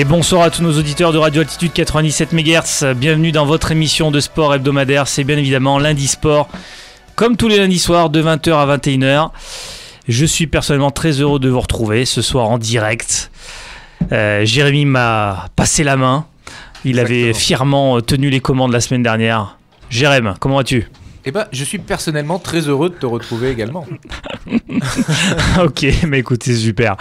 Et bonsoir à tous nos auditeurs de Radio Altitude 97 MHz. Bienvenue dans votre émission de sport hebdomadaire. C'est bien évidemment lundi sport, comme tous les lundis soirs de 20h à 21h. Je suis personnellement très heureux de vous retrouver ce soir en direct. Euh, Jérémy m'a passé la main. Il avait fièrement tenu les commandes la semaine dernière. Jérémy, comment vas-tu? Eh ben, je suis personnellement très heureux de te retrouver également. ok, mais écoute, c'est super.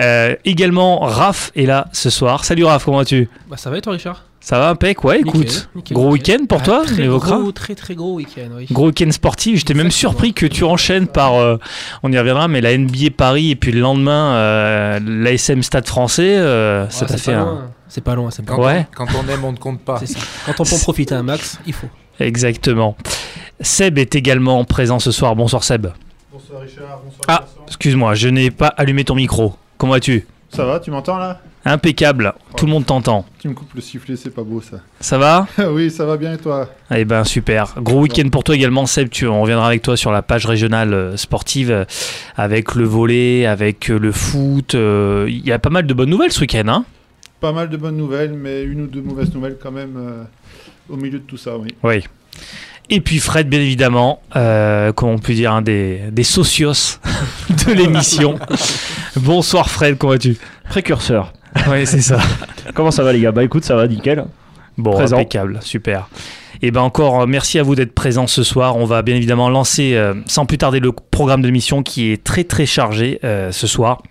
Euh, également, Raph est là ce soir. Salut Raph, comment vas-tu? Bah ça va et toi Richard? Ça va, impec Ouais, écoute. Nickel, nickel, gros week-end pour Ah, toi, très gros, très très gros week-end, oui. Gros week-end sportif. J'étais même surpris que tu enchaînes par, euh, on y reviendra, mais la NBA Paris et puis le lendemain euh, l'ASM Stade français. euh, Ouais, ça t'a fait pas un. loin. C'est pas loin, c'est pas Quand, loin. Ouais. on, quand on aime, on ne compte pas. Ça. Quand on peut en profiter un max, il faut. Exactement. Seb est également présent ce soir. Bonsoir Seb. Bonsoir Richard, bonsoir Ah, excuse-moi, je n'ai pas allumé ton micro. Comment vas-tu? Ça va, tu m'entends là? Impeccable. Tout le monde t'entend. Tu me coupes le sifflet, c'est pas beau ça. Ça va? Oui, ça va bien et toi? Eh ben super. Gros week-end pour toi également, Seb. Tu, on reviendra avec toi sur la page régionale euh, sportive euh, avec le volet, avec euh, le foot. euh, Il y a pas mal de bonnes nouvelles ce week-end, hein? Pas mal de bonnes nouvelles, mais une ou deux mauvaises nouvelles quand même euh, au milieu de tout ça, oui. Oui. Et puis Fred, bien évidemment, euh, comment on peut dire, un des, des socios de l'émission. Bonsoir Fred, comment vas-tu? Précurseur. Oui, c'est ça. Comment ça va les gars? Bah écoute, ça va nickel. Bon, Présent. impeccable, super. Et ben encore, euh, merci à vous d'être présents ce soir. On va bien évidemment lancer euh, sans plus tarder le programme de l'émission qui est très très chargé euh, ce soir.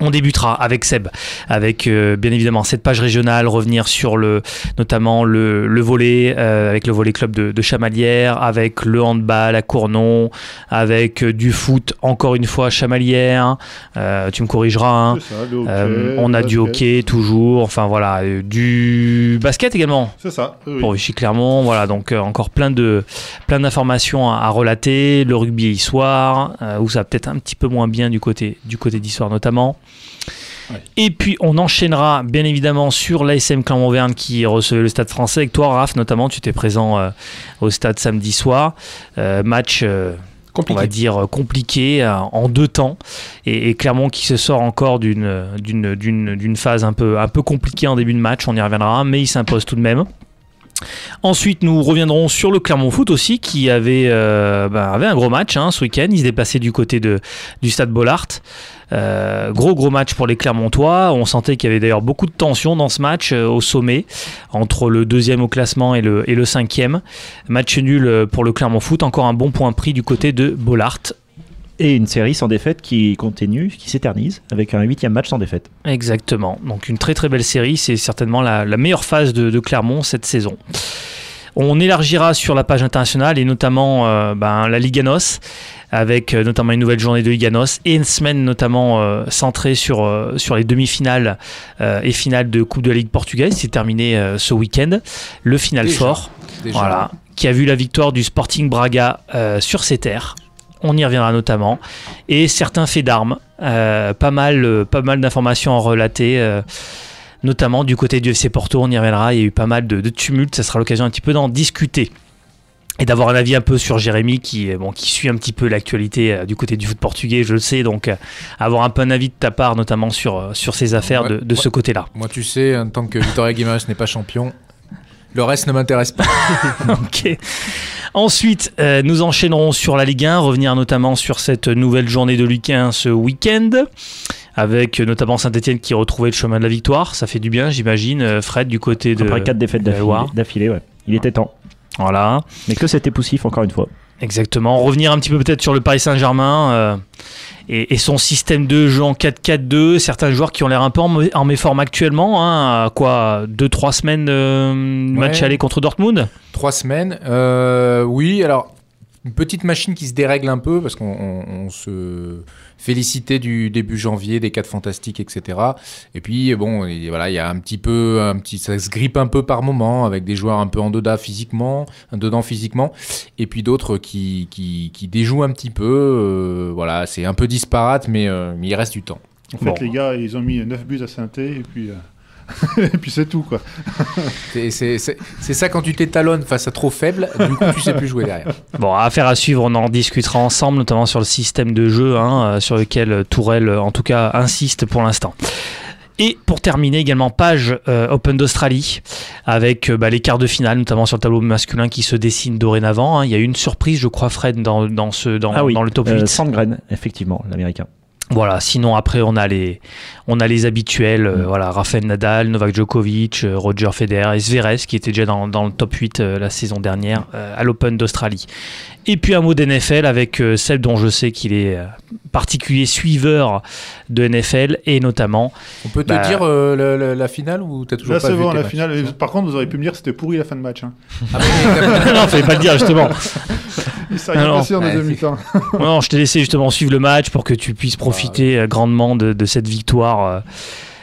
On débutera avec Seb, avec euh, bien évidemment cette page régionale, revenir sur le, notamment le, le volet, euh, avec le volet club de, de Chamalières, avec le handball à Cournon, avec euh, du foot encore une fois à Chamalières. Tu me corrigeras. Hein. Ça, hockey, on a du hockey toujours, enfin voilà, du basket également C'est ça, oui. pour Vichy Clermont. Voilà, donc encore plein de plein d'informations à, à relater. Le rugby histoire, où ça va peut-être un petit peu moins bien du côté du côté d'histoire notamment. Ouais. Et puis on enchaînera bien évidemment sur l'ASM Clermont-Auvergne qui recevait le Stade Français avec toi, Raph notamment. Tu étais présent euh, au stade samedi soir. Euh, match. euh, on Compliqué. va dire compliqué en deux temps et, et Clermont qui se sort encore d'une d'une d'une d'une phase un peu un peu compliquée en début de match on y reviendra mais il s'impose tout de même Ensuite, nous reviendrons sur le Clermont Foot aussi, qui avait, euh, bah, un gros match hein, ce week-end. Il se déplaçait du côté du stade Bollard. Euh, gros gros match pour les Clermontois. On sentait qu'il y avait d'ailleurs beaucoup de tension dans ce match euh, au sommet entre le deuxième au classement et le, et le cinquième. Match nul pour le Clermont Foot. Encore un bon point pris du côté de Bollard. Et une série sans défaite qui continue, qui s'éternise, avec un huitième match sans défaite. Exactement. Donc une très très belle série. C'est certainement la, la meilleure phase de, de Clermont cette saison. On élargira sur la page internationale et notamment euh, ben, la Liga NOS avec euh, notamment une nouvelle journée de Liga NOS et une semaine notamment euh, centrée sur, euh, sur les demi-finales euh, et finales de Coupe de la Ligue portugaise. C'est terminé euh, ce week-end. Le final Déjà. fort, Déjà. voilà, qui a vu la victoire du Sporting Braga euh, sur ses terres. On y reviendra notamment. Et certains faits d'armes. Euh, pas mal, euh, pas mal d'informations à relater. euh, notamment du côté du FC Porto, on y reviendra. Il y a eu pas mal de, de tumultes. Ça sera l'occasion un petit peu d'en discuter. Et d'avoir un avis un peu sur Jérémy qui, bon, qui suit un petit peu l'actualité euh, du côté du foot portugais, je le sais. Donc, euh, avoir un peu un avis de ta part, notamment sur, euh, sur ces affaires Ouais, de, de ouais. ce côté-là. Moi, tu sais, en tant que Victoria Guimaraes n'est pas champion, le reste ne m'intéresse pas. Ok. Ensuite, euh, nous enchaînerons sur la Ligue 1, revenir notamment sur cette nouvelle journée de Ligue 1 ce week-end, avec notamment Saint-Etienne qui retrouvait le chemin de la victoire. Ça fait du bien, j'imagine. Euh, Fred, du côté de. Après quatre défaites d'affilée, ouais. Il était temps. Voilà, Mais que c'était poussif, encore une fois. Exactement. Revenir un petit peu peut-être sur le Paris Saint-Germain. euh, et, et son système de jeu en 4-4-2, certains joueurs qui ont l'air un peu en, en méforme actuellement, hein, à quoi 2-3 semaines de match Ouais. aller contre Dortmund? Trois semaines. Euh, oui, alors, une petite machine qui se dérègle un peu parce qu'on on- on se félicitait du début janvier des 4 fantastiques, etc. Et puis, bon, et voilà, il y a un petit peu, un petit, ça se grippe un peu par moment avec des joueurs un peu en dedans physiquement, dedans physiquement, et puis d'autres qui, qui, qui déjouent un petit peu. euh, voilà, c'est un peu disparate, mais, euh, mais il reste du temps. En fait, Bon. les gars, ils ont mis 9 buts à Sainté et puis, euh, et puis c'est tout, quoi. C'est- ça quand tu t'étalonnes face à trop faible, du coup tu sais plus jouer derrière. Bon, affaire à suivre, on en discutera ensemble, notamment sur le système de jeu hein, euh, sur lequel euh, Tourelle, euh, en tout cas, insiste pour l'instant. Et pour terminer également, page euh, Open d'Australie, avec euh, bah, les quarts de finale, notamment sur le tableau masculin qui se dessine dorénavant. hein. Il y a eu une surprise, je crois, Fred, dans, dans, ce, dans, Ah oui, dans le top 8. euh, Sandgren, effectivement, l'américain. Voilà, sinon après on a les, on a les habituels, euh, Mm. voilà, Rafael Nadal, Novak Djokovic, euh, Roger Federer et Zverev qui était déjà dans, dans le top 8 euh, la saison dernière euh, à l'Open d'Australie. Et puis un mot d'NFL avec euh, celle dont je sais qu'il est euh, particulier suiveur de NFL et notamment On peut te Bah- dire euh, la, la- la finale ou t'as toujours Là, pas c'est vu bon, la matchs finale. Par contre, vous auriez pu me dire que c'était pourri la fin de match. Hein. Ah, mais- non, fallait pas le dire justement. Il s'est rien passé en ouais. Non, je t'ai laissé justement suivre le match pour que tu puisses profiter euh, grandement de, de cette victoire euh,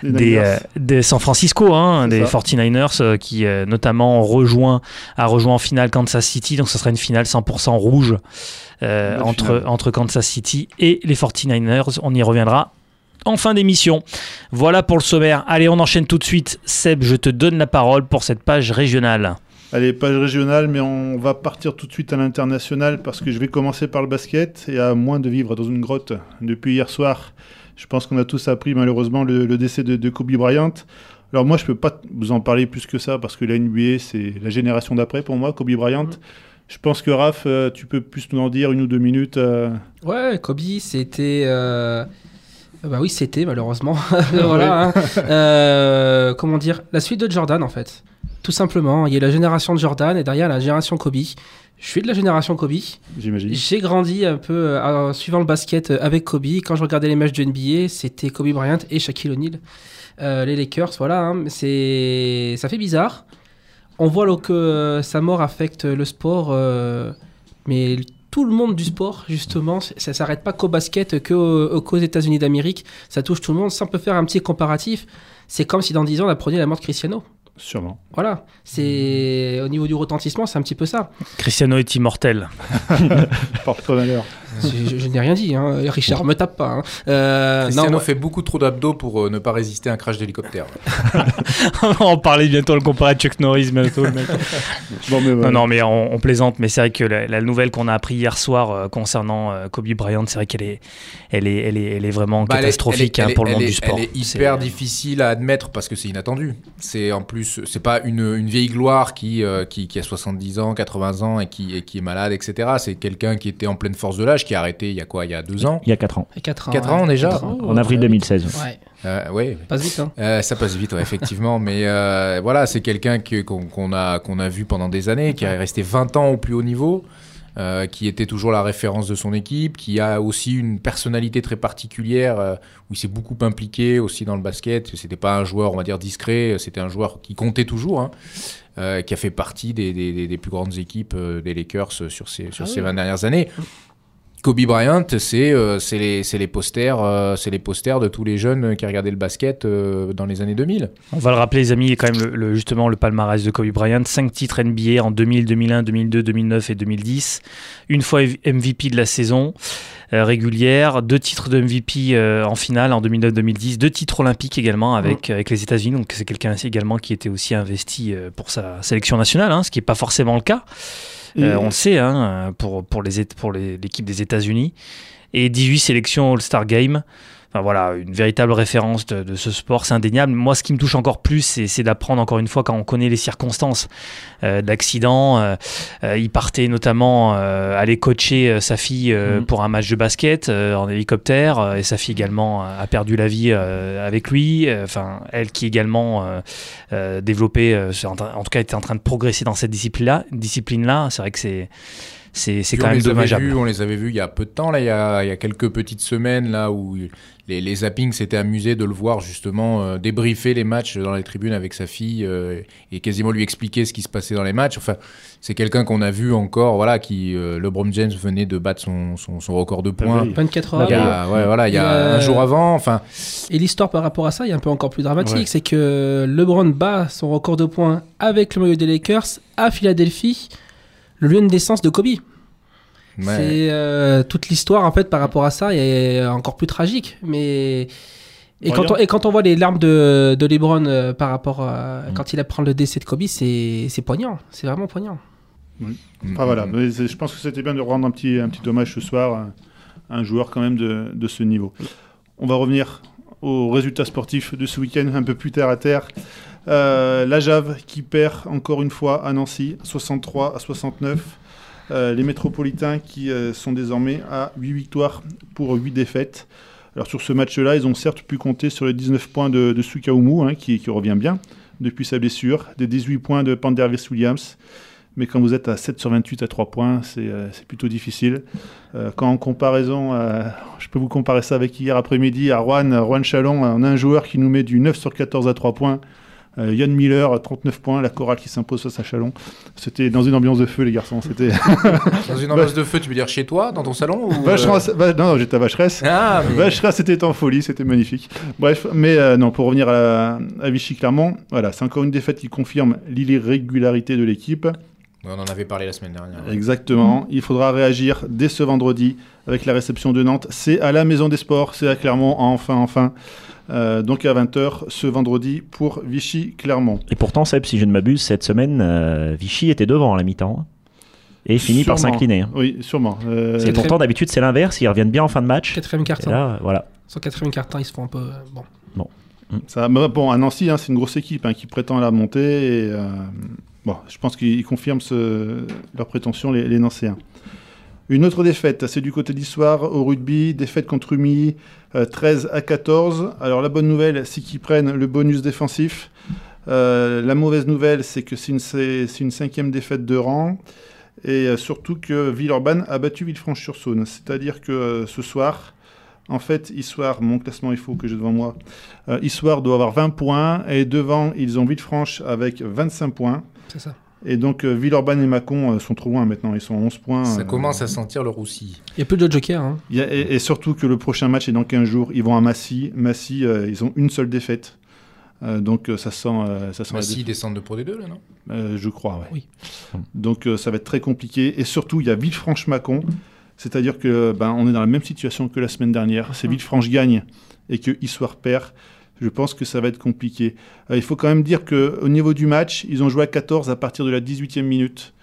des, euh, des San Francisco, hein, des ça. 49ers, euh, qui euh, notamment ont rejoint, a rejoint en finale Kansas City, donc ce sera une finale 100% rouge entre, finale. entre Kansas City et les 49ers. On y reviendra en fin d'émission. Voilà pour le sommaire. Allez, on enchaîne tout de suite. Seb, je te donne la parole pour cette page régionale. Allez, page régionale, mais on va partir tout de suite à l'international parce que je vais commencer par le basket et à moins de vivre dans une grotte depuis hier soir. Je pense qu'on a tous appris malheureusement le, le décès de, de Kobe Bryant. Alors moi, je peux pas vous en parler plus que ça parce que la NBA, c'est la génération d'après pour moi, Kobe Bryant. Je pense que Raph, euh, tu peux plus nous en dire une ou deux minutes. euh, Ouais, Kobe, c'était. euh, Bah oui, c'était malheureusement. voilà. hein. Euh, comment dire La suite de Jordan, en fait. Tout simplement. Il y a la génération de Jordan et derrière la génération Kobe. Je suis de la génération Kobe. J'imagine. J'ai grandi un peu euh, en suivant le basket euh, avec Kobe. Quand je regardais les matchs de NBA, c'était Kobe Bryant et Shaquille O'Neal. Euh, les Lakers, voilà. hein, c'est ça fait bizarre. On voit que sa mort affecte le sport, euh, mais tout le monde du sport, justement, ça s'arrête pas qu'au basket, qu'aux États-Unis d'Amérique. Ça touche tout le monde. On peut faire un petit comparatif, c'est comme si dans 10 ans on apprenait la mort de Cristiano. Sûrement. Voilà. C'est au niveau du retentissement, c'est un petit peu ça. Cristiano est immortel. Porte-toi malheur. Je, n'ai rien dit. Hein. Richard, me tape pas. hein. Euh, fait beaucoup trop d'abdos pour euh, ne pas résister à un crash d'hélicoptère. on va en parler bientôt, on le comparer à Chuck Norris bientôt. le mec. Bon, mais voilà. Non, non, mais on, on plaisante, mais c'est vrai que la, la nouvelle qu'on a appris hier soir euh, concernant euh, Kobe Bryant, c'est vrai qu'elle est, elle est, elle est, elle est vraiment Bah, elle est- catastrophique elle est- hein, pour le monde est- du sport. Elle est C'est- hyper difficile à admettre parce que c'est inattendu. C'est en plus, c'est pas une, une vieille gloire qui, euh, qui, qui a 70 ans, 80 ans et qui, et qui est malade, etc. C'est quelqu'un qui était en pleine force de l'âge, qui a arrêté il y a quoi, il y a deux ans Il y a 4 ans, 4 ans. 4 ouais. ans déjà Quatre ans, en avril 2016. Ouais, euh, Ouais. passe vite. Hein. Euh, ça passe vite, ouais, effectivement. Mais euh, voilà, c'est quelqu'un que- qu'on a, qu'on a vu pendant des années, qui est resté 20 ans au plus haut niveau, euh, qui était toujours la référence de son équipe, qui a aussi une personnalité très particulière, euh, où il s'est beaucoup impliqué aussi dans le basket. C'était pas un joueur, on va dire, discret, c'était un joueur qui comptait toujours, hein, euh, qui a fait partie des, des- plus grandes équipes euh, des Lakers sur ces, sur Ah ces oui. 20 dernières années. Kobe Bryant, c'est euh, les, les posters, euh, c'est les posters de tous les jeunes qui regardaient le basket euh, dans les années 2000. On va le rappeler, les amis, quand même le, le- justement le palmarès de Kobe Bryant. 5 titres NBA en 2000, 2001, 2002, 2009 et 2010. Une fois MVP de la saison régulière. Deux titres de MVP euh, en finale en 2009-2010. Deux titres olympiques également avec, avec les États-Unis. Donc c'est quelqu'un également qui était aussi investi euh, pour sa sélection nationale, hein, ce qui n'est pas forcément le cas. Euh, on le sait, hein, pour, pour les Éta- pour les- l'équipe des États-Unis. Et 18 sélections All-Star Game. Enfin voilà, une véritable référence de, de ce sport, c'est indéniable. Moi, ce qui me touche encore plus, c'est, c'est d'apprendre encore une fois quand on connaît les circonstances euh, d'accident. Euh, euh, il partait notamment euh, aller coacher euh, sa fille euh, Mhm. pour un match de basket euh, en hélicoptère, euh, et sa fille également a perdu la vie euh, avec lui. Euh, Enfin, elle qui également euh, euh, développait, euh, en, en tout cas, était en train de progresser dans cette discipline-là. Discipline-là, c'est vrai que c'est c'est, quand on même les avait dommageable. vus- on les avait vus il y a peu de temps, là, il y a, il y a quelques petites semaines, là, où les, les zappings s'étaient amusés de le voir justement euh, débriefer les matchs dans les tribunes avec sa fille euh, et quasiment lui expliquer ce qui se passait dans les matchs. Enfin, c'est quelqu'un qu'on a vu encore, voilà, qui euh, LeBron James venait de battre son, son, son record de points. oui. 24 La heures. Il y avant. a, ouais, voilà, il y a euh, un jour avant, enfin, Et l'histoire par rapport à ça est un peu encore plus dramatique. Ouais. C'est que LeBron bat son record de points avec le maillot des Lakers à Philadelphie, le lieu de naissance de Kobe. Ouais. C'est euh, toute l'histoire en fait par rapport à ça est encore plus tragique. Mais et quand, on, et quand on voit les larmes de, de LeBron euh, par rapport à Mm. quand il apprend le décès de Kobe, c'est c'est poignant. C'est vraiment poignant. Mm, Enfin voilà, mm, mais je pense que c'était bien de rendre un petit, un petit hommage ce soir à un joueur quand même de, de ce niveau. On va revenir aux résultats sportifs de ce week-end, un peu plus terre à terre. Euh, la Jave qui perd encore une fois à Nancy, 63 à 69. Euh, les métropolitains qui euh, sont désormais à 8 victoires pour 8 défaites. Alors sur ce match-là, ils ont certes pu compter sur les 19 points de, de hein, qui, revient bien depuis sa blessure, des 18 points de Pandervis Williams. Mais quand vous êtes à 7 sur 28 à 3 points, c'est euh, c'est plutôt difficile. Quand en comparaison, je peux vous comparer ça avec hier après-midi à Rouen, Rouen Chalon, on a un joueur qui nous met du 9 sur 14 à 3 points. Euh, Yann Miller, 39 points, la chorale qui s'impose face à Chalon. C'était dans une ambiance de feu, les garçons. C'était Dans une ambiance de feu, tu veux dire chez toi, dans ton salon ou, euh, Vacheresse- Va- non, j'étais à Vacheresse. Ah, mais- Vacheresse était en folie, c'était magnifique. Bref, mais euh, non, pour revenir à, la- à Vichy-Clermont, voilà, c'est encore une défaite qui confirme l'irrégularité de l'équipe. On en avait parlé la semaine dernière. Exactement. Il faudra réagir dès ce vendredi avec la réception de Nantes. C'est à la Maison des Sports, c'est à Clermont, enfin, enfin. Euh, donc à 20h ce vendredi pour Vichy-Clermont. Et pourtant, Seb, si je ne m'abuse, cette semaine, euh, Vichy était devant à la mi-temps. hein. Et finit par s'incliner. hein. Oui, sûrement. Euh, Et pourtant, d'habitude, c'est l'inverse. Ils reviennent bien en fin de match. Quatrième carton. là, voilà. Sur quatrième carton, ils se font un peu. euh, Bon. Ça, bah, bon, à Nancy, hein, c'est une grosse équipe hein, qui prétend à la montée. Et, euh, bon, je pense qu'ils confirment ce- leurs prétentions, les, les Nancéens. Une autre défaite, c'est du côté d'Histoire au rugby, défaite contre Umi, euh, 13 à 14. Alors la bonne nouvelle, c'est qu'ils prennent le bonus défensif. Euh, la mauvaise nouvelle, c'est que c'est une, cinquième défaite de rang. Et euh, surtout que Villeurbanne a battu Villefranche-sur-Saône. C'est-à-dire que euh, ce soir, en fait, Histoire, mon classement il faut que j'ai devant moi, euh, Histoire doit avoir 20 points et devant, ils ont Villefranche avec 25 points. C'est ça. Et donc, euh, Villeurbanne et Mâcon euh, sont trop loin maintenant, ils sont à 11 points. Ça Euh, commence à sentir le roussi. Il n'y a plus de joker. Hein. il y a- et, et surtout que le prochain match est dans 15 jours. Ils vont à Massy. Massy, euh, ils ont une seule défaite. Euh, donc, euh, ça sent, euh, ça sent la Massy descendent de Pro D2, là, non? Euh, je crois, ouais. Oui. Donc euh, ça va être très compliqué. Et surtout, il y a Villefranche-Macon. C'est-à-dire que ben, on est dans la même situation que la semaine dernière. C'est Villefranche gagne et que Issoire perd. Je pense que ça va être compliqué. Euh, il faut quand même dire qu'au niveau du match, ils ont joué à 14 à partir de la 18e minute.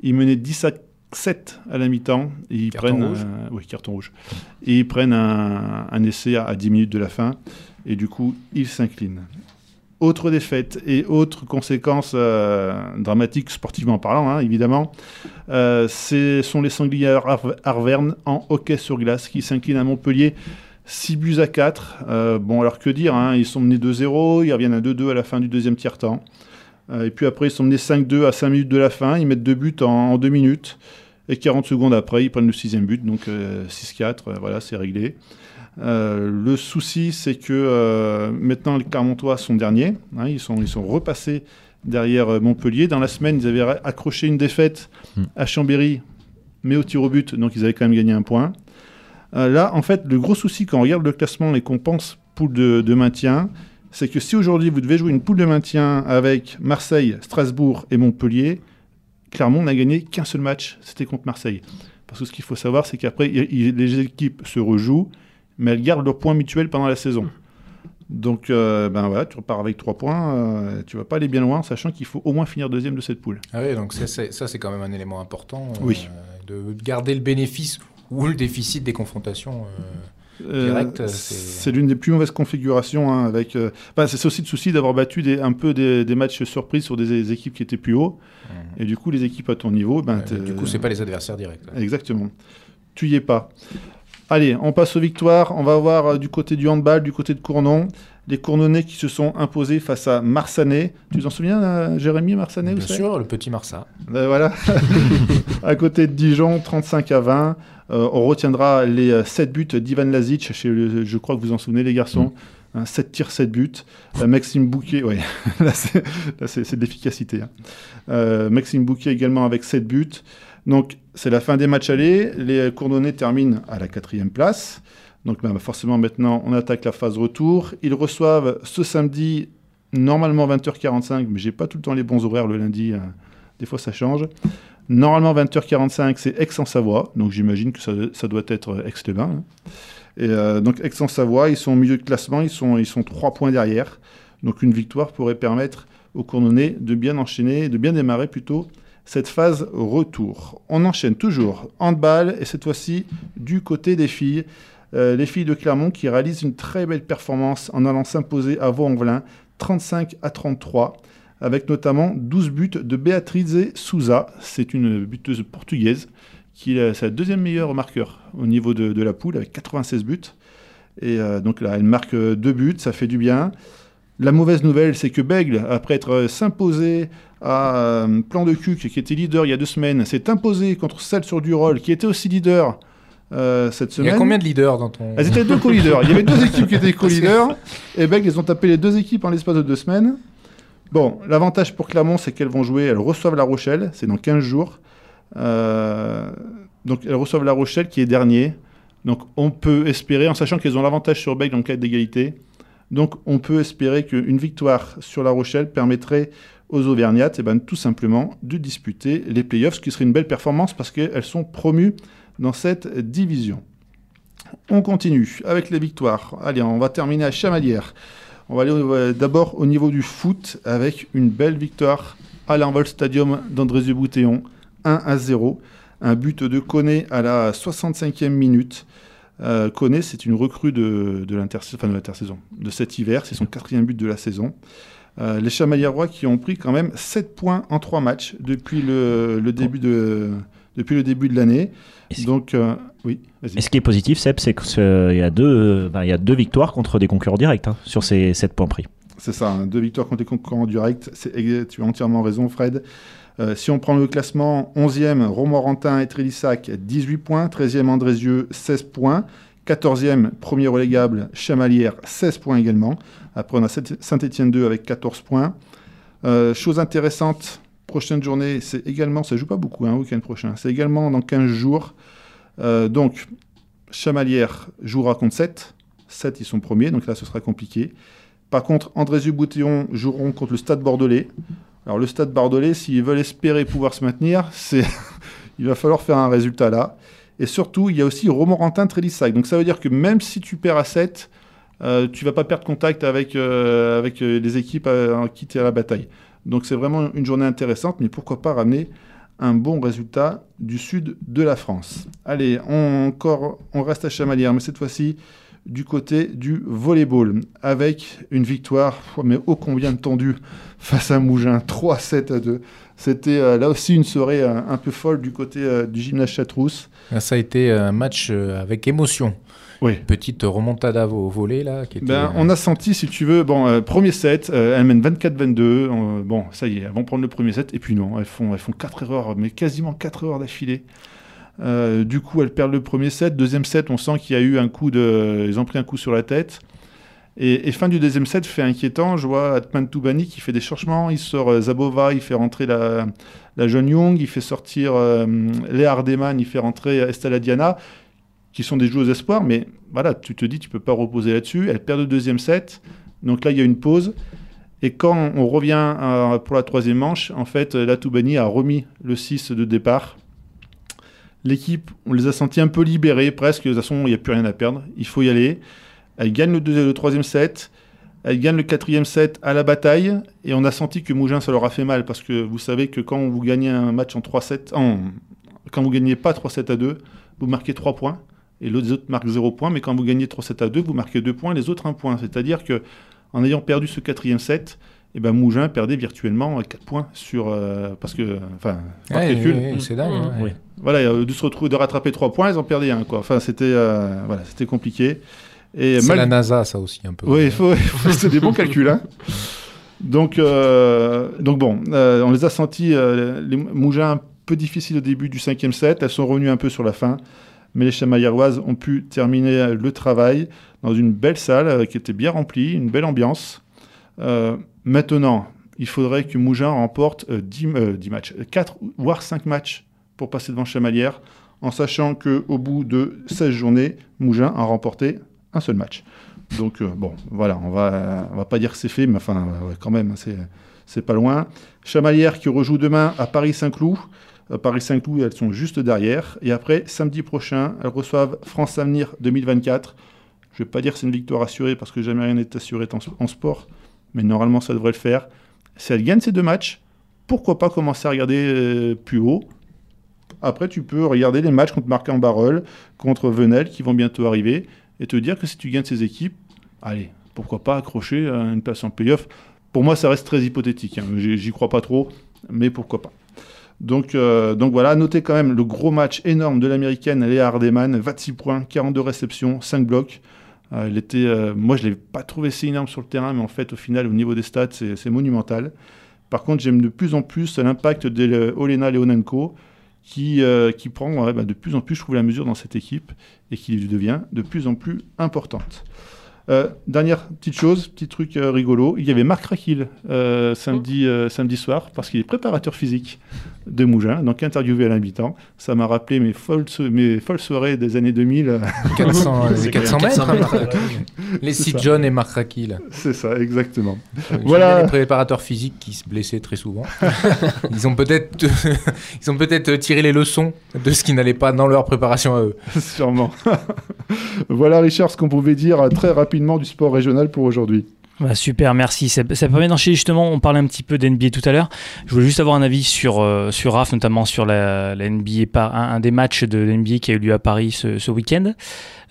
Ils menaient 10 à 7 à la mi-temps. Et ils Carton prennent, rouge. euh, oui, carton rouge. Et ils prennent un, un essai à, à 10 minutes de la fin. Et du coup, ils s'inclinent. Autre défaite et autre conséquence euh, dramatique sportivement parlant, hein, évidemment, euh, ce sont les Sangliers Ar- Arverne en hockey sur glace qui s'inclinent à Montpellier 6 buts à 4. Euh, bon, alors que dire, hein, ils sont menés 2-0, ils reviennent à 2-2 à la fin du deuxième tiers-temps. Euh, et puis après, ils sont menés 5-2 à 5 minutes de la fin, ils mettent deux buts en, 2 minutes. Et 40 secondes après, ils prennent le sixième but, donc euh, 6-4, euh, voilà, c'est réglé. Le souci, c'est que maintenant les Clermontois sont derniers. hein, ils, sont, ils sont repassés derrière Montpellier. Dans la semaine, ils avaient accroché une défaite Mm. à Chambéry, mais au tir au but, donc ils avaient quand même gagné un point. Euh, là, en fait, le gros souci quand on regarde le classement et qu'on pense poule de, de maintien, c'est que si aujourd'hui vous devez jouer une poule de maintien avec Marseille, Strasbourg et Montpellier, Clermont n'a gagné qu'un seul match, c'était contre Marseille. Parce que ce qu'il faut savoir, c'est qu'après, les équipes se rejouent, mais elles gardent leurs points mutuels pendant la saison. Donc, euh, ben voilà, tu repars avec trois points, euh, tu vas pas aller bien loin, sachant qu'il faut au moins finir deuxième de cette poule. Ah oui, donc ça, c'est ça, c'est quand même un élément important. euh, Oui. de garder le bénéfice ou le déficit des confrontations. euh, Euh, Direct, c'est- l'une des plus mauvaises configurations. hein, avec, euh, enfin, c'est aussi le souci d'avoir battu des, un peu des, des matchs surprises sur des, des équipes qui étaient plus haut. Et du coup, les équipes à ton niveau, ben, euh, du coup, c'est pas les adversaires directs. Exactement. Tu y es pas. Allez, on passe aux victoires. On va voir euh, du côté du handball, du côté de Cournon. Les Cournonnais qui se sont imposés face à Marsanais. Tu t'en souviens, euh, Jérémy Marsanais Bien sûr, le petit Marsa. Ben voilà. à côté de Dijon, 35 à 20. Euh, on retiendra les euh, 7 buts d'Ivan Lazic. Chez le- je crois que vous en souvenez, les garçons. Hein, 7 tirs, 7 buts. Euh, Maxime Bouquet, là c'est de l'efficacité. hein. Euh, Maxime Bouquet également avec 7 buts. Donc c'est la fin des matchs allés. Les Courdonnais terminent à la quatrième place. Donc ben, forcément maintenant on attaque la phase retour. Ils reçoivent ce samedi normalement 20h45, mais j'ai pas tout le temps les bons horaires le lundi. euh, des fois ça change. Normalement 20h45 c'est Aix-en-Savoie, donc j'imagine que ça, doit être euh, Aix-les-Bains. hein. Et euh, donc Aix-en-Savoie, ils sont au milieu de classement, ils sont, ils sont 3 points derrière. Donc une victoire pourrait permettre aux Cournonnais de bien enchaîner, de bien démarrer plutôt cette phase retour. On enchaîne toujours handball et cette fois-ci du côté des filles. Euh, les filles de Clermont qui réalisent une très belle performance en allant s'imposer à Vaux-en-Velin 35 à 33 avec notamment 12 buts de Beatriz Souza. C'est une buteuse portugaise qui est sa deuxième meilleure marqueur au niveau de, de la poule avec 96 buts. Et euh, donc là, elle marque deux buts, ça fait du bien. La mauvaise nouvelle, c'est que Bègle, après être s'imposé à euh, Plan de Cuc, qui était leader il y a deux semaines, s'est imposé contre celle sur Durol, qui était aussi leader euh, cette Il y semaine. a combien de leaders dans ton. Elles étaient deux co-leaders. Il y avait deux équipes qui étaient co-leaders. Et Bègle, ils ont tapé les deux équipes en l'espace de deux semaines. Bon, l'avantage pour Clermont, c'est qu'elles vont jouer, elles reçoivent La Rochelle, c'est dans 15 jours. Euh, donc elles reçoivent La Rochelle qui est dernier. Donc on peut espérer, en sachant qu'elles ont l'avantage sur Bègle en cas d'égalité, donc on peut espérer qu'une victoire sur La Rochelle permettrait aux Auvergnates eh ben, tout simplement de disputer les playoffs, ce qui serait une belle performance parce qu'elles sont promues dans cette division. On continue avec les victoires. Allez, on va terminer à Chamalières. On va aller euh, d'abord au niveau du foot avec une belle victoire à l'Envol Stadium d'Andrézieux Boutéon, 1 à 0. Un but de Koné à la 65e minute. Euh, Koné, c'est une recrue de, de l'intersaison, de cet hiver. C'est son quatrième but de la saison. Euh, les Chamalièrois qui ont pris quand même 7 points en 3 matchs depuis le début de depuis le début de l'année. Donc, euh, oui. Et ce qui est positif, Seb, c'est qu'il y, a deux, euh, ben, y a deux victoires contre des concurrents directs hein, sur ces 7 points pris. C'est ça, hein, deux victoires contre les concurrents directs. Tu as entièrement raison, Fred. Euh, si on prend le classement, 11e, Romorantin et Trélissac, 18 points. 13e, Andrézieux, 16 points. 14e, premier relégable, Chamalières, 16 points également. Après, on a Saint- Saint-Étienne 2 avec 14 points. Euh, chose intéressante, prochaine journée, c'est également, ça joue pas beaucoup, hein, week-end prochain, c'est également dans 15 jours. Euh, donc, Chamalières jouera contre 7. 7, ils sont premiers, donc là, ce sera compliqué. Par contre, Andrézieux-Boutillon joueront contre le Stade Bordelais. Alors, le Stade Bordelais, s'ils veulent espérer pouvoir se maintenir, il va falloir faire un résultat là. Et surtout, il y a aussi Romorantin-Trélissac. Donc, ça veut dire que même si tu perds à 7, euh, tu vas pas perdre contact avec, euh, avec euh, les équipes qui tu es à la bataille. Donc, c'est vraiment une journée intéressante, mais pourquoi pas ramener un bon résultat du sud de la France. Allez, on, encore, on reste à Chamalières, mais cette fois-ci du côté du volleyball, avec une victoire, mais ô combien de tendu, face à Mougins, 3-7 à 2. C'était euh, là aussi une soirée euh, un peu folle du côté euh, du gymnase Chatrousse. Ah, Ça a été un match avec émotion. Oui. Petite remontada au volet là. Qui était, Ben, euh, on a senti, si tu veux, bon, euh, premier set, euh, elles mènent 24-22. euh, bon, ça y est, elles vont prendre le premier set. Et puis non, elles font, elles font 4 erreurs, mais quasiment 4 erreurs d'affilée. Du coup, elles perdent le premier set. Deuxième set, on sent qu'il y a eu un coup de. Ils ont pris un coup sur la tête. Et, et fin du deuxième set, fait inquiétant. Je vois Atman Toubani qui fait des changements. Il sort euh, Zabova, il fait rentrer la, la jeune Young. Il fait sortir euh, Léa Hardeman, il fait rentrer Estella Diana, qui sont des joueuses espoirs. Mais voilà, tu te dis, tu peux pas reposer là-dessus. Elle perd le deuxième set. Donc là, il y a une pause. Et quand on revient euh, pour la troisième manche, en fait, la Toubani a remis le 6 de départ. L'équipe, on les a sentis un peu libérés presque. De toute façon, il n'y a plus rien à perdre. Il faut y aller. Elle gagne le, deuxième, le troisième set. Elle gagne le quatrième set à la bataille. Et on a senti que Mougins, ça leur a fait mal. Parce que vous savez que quand vous gagnez un match en 3-7, en- quand vous gagnez pas 3-7 à 2, vous marquez 3 points. Et les autres marquent 0 points. Mais quand vous gagnez 3-7 à 2, vous marquez 2 points. Les autres 1 point. C'est-à-dire que en ayant perdu ce quatrième set, eh ben Mougins perdait virtuellement 4 points sur. euh, parce que. Enfin, par ouais, calcul. ouais, c'est dingue. Mmh. ouais. Oui. Voilà, euh, de se retrouver, de rattraper 3 points, ils en perdaient un, quoi. Enfin, c'était euh, voilà, c'était compliqué. Et C'est mal- la NASA, ça aussi, un peu. Oui, c'est des bons calculs, hein. Donc, euh, donc bon, euh, on les a sentis, euh, les Mougins, un peu difficiles au début du cinquième set. Elles sont revenues un peu sur la fin. Mais les Chamailloises ont pu terminer le travail dans une belle salle euh, qui était bien remplie, une belle ambiance. Euh, maintenant, il faudrait que Mougins remporte euh, 10, euh, 10 matchs, 4 voire 5 matchs pour passer devant Chamalières, en sachant qu'au bout de 16 journées, Mougins a remporté un seul match. Donc, bon, voilà, on va, va pas dire que c'est fait, mais enfin, quand même, c'est, c'est pas loin. Chamalières qui rejoue demain à Paris-Saint-Cloud. Euh, Paris-Saint-Cloud, elles sont juste derrière. Et après, samedi prochain, elles reçoivent France Avenir 2024. Je vais pas dire que c'est une victoire assurée parce que jamais rien n'est assuré en, sport, mais normalement, ça devrait le faire. Si elles gagnent ces deux matchs, pourquoi pas commencer à regarder euh, plus haut après, tu peux regarder les matchs contre Marc en Barreul, contre Venel, qui vont bientôt arriver. et te dire que si tu gagnes ces équipes, allez, pourquoi pas accrocher une place en playoff. Pour moi, ça reste très hypothétique. hein. J'y crois pas trop, mais pourquoi pas. Donc, euh, donc voilà, notez quand même le gros match énorme de l'américaine Léa Hardeman, 26 points, 42 réceptions, 5 blocs. Euh, euh, moi, je ne l'ai pas trouvé si énorme sur le terrain, mais en fait, au final, au niveau des stats, c'est monumental. Par contre, j'aime de plus en plus l'impact de le- Olena Leonenko, qui, qui prend bah, de plus en plus, je trouve, la mesure dans cette équipe et qui devient de plus en plus importante. Euh, dernière petite chose, petit truc euh, rigolo, il y avait Marc Raquil euh, samedi, euh, samedi soir, parce qu'il est préparateur physique de Mougins, donc interviewé à l'habitant. Ça m'a rappelé mes folles, mes folles soirées des années 2000. 400, les C'est 400 clair. mètres. 400 mètres. hein. Les Sid. John et Marc Raki, là. C'est ça, exactement. Voilà. Les préparateurs physiques qui se blessaient très souvent. ils ont peut-être ils ont peut-être tiré les leçons de ce qui n'allait pas dans leur préparation à eux. Sûrement. voilà, Richard, ce qu'on pouvait dire très rapidement du sport régional pour aujourd'hui. Bah, super, merci. Ça, ça permet d'enchaîner justement. On parlait un petit peu d'NBA tout à l'heure. Je voulais juste avoir un avis sur, euh, sur RAF, notamment sur la, la NBA, par, un, un des matchs de NBA qui a eu lieu à Paris ce, ce week-end.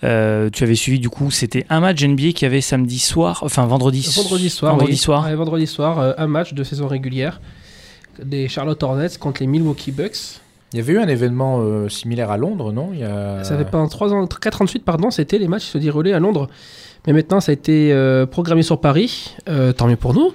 Euh, tu avais suivi du coup, c'était un match NBA qui avait samedi soir, enfin vendredi, Vendredi soir. vendredi oui. soir. Ouais, vendredi soir, euh, un match de saison régulière des Charlotte Hornets contre les Milwaukee Bucks. Il y avait eu un événement euh, similaire à Londres, non? Il y a... Ça fait pendant 3 ans, 4 ans de suite, pardon, c'était les matchs qui se déroulaient à Londres. Mais maintenant, ça a été euh, programmé sur Paris. Euh, tant mieux pour nous,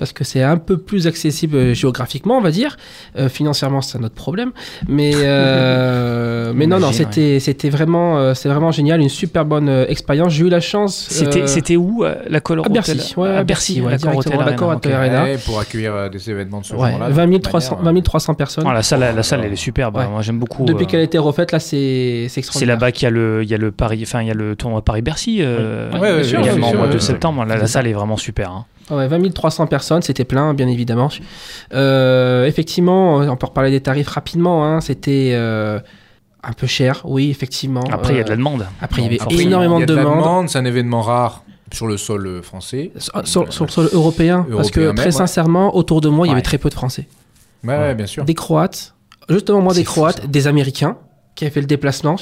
parce que c'est un peu plus accessible euh, géographiquement, on va dire. Euh, financièrement, c'est un autre problème. Mais, euh, mais non, non, c'était c'était vraiment, euh, c'est vraiment génial, une super bonne euh, expérience. J'ai eu la chance. C'était euh, c'était où la Color à Bercy, Hotel? Ouais, à Bercy, ouais. Ouais, pour accueillir euh, des événements de ce ouais, genre-là. 20 de 300, manière, 20 300 personnes. Ah, la salle, la salle, elle est superbe. Ouais. Moi, j'aime beaucoup. Depuis euh, qu'elle a été refaite, là, c'est c'est là-bas qu'il y a le, il y a le Paris, enfin il y a le tournoi Paris-Bercy euh, Ouais, ouais, bien sûr, également bien au mois sûr, de septembre. La salle est vraiment super. hein. Ouais, 20 300 personnes, c'était plein, bien évidemment. Euh, effectivement, on peut reparler des tarifs rapidement. hein, c'était euh, un peu cher, oui, effectivement. Après, il y a de la Euh, demande. Après, il y avait Après, énormément il y a de de demandes. demande, c'est un événement rare sur le sol français. Sur, sur- sur le sol européen, parce que Européen très ouais. sincèrement, autour de moi, il y avait très peu de Français. Ouais, ouais, bien sûr. Des Croates, justement moi des fou, Croates, ça. des Américains qui avaient fait le déplacement,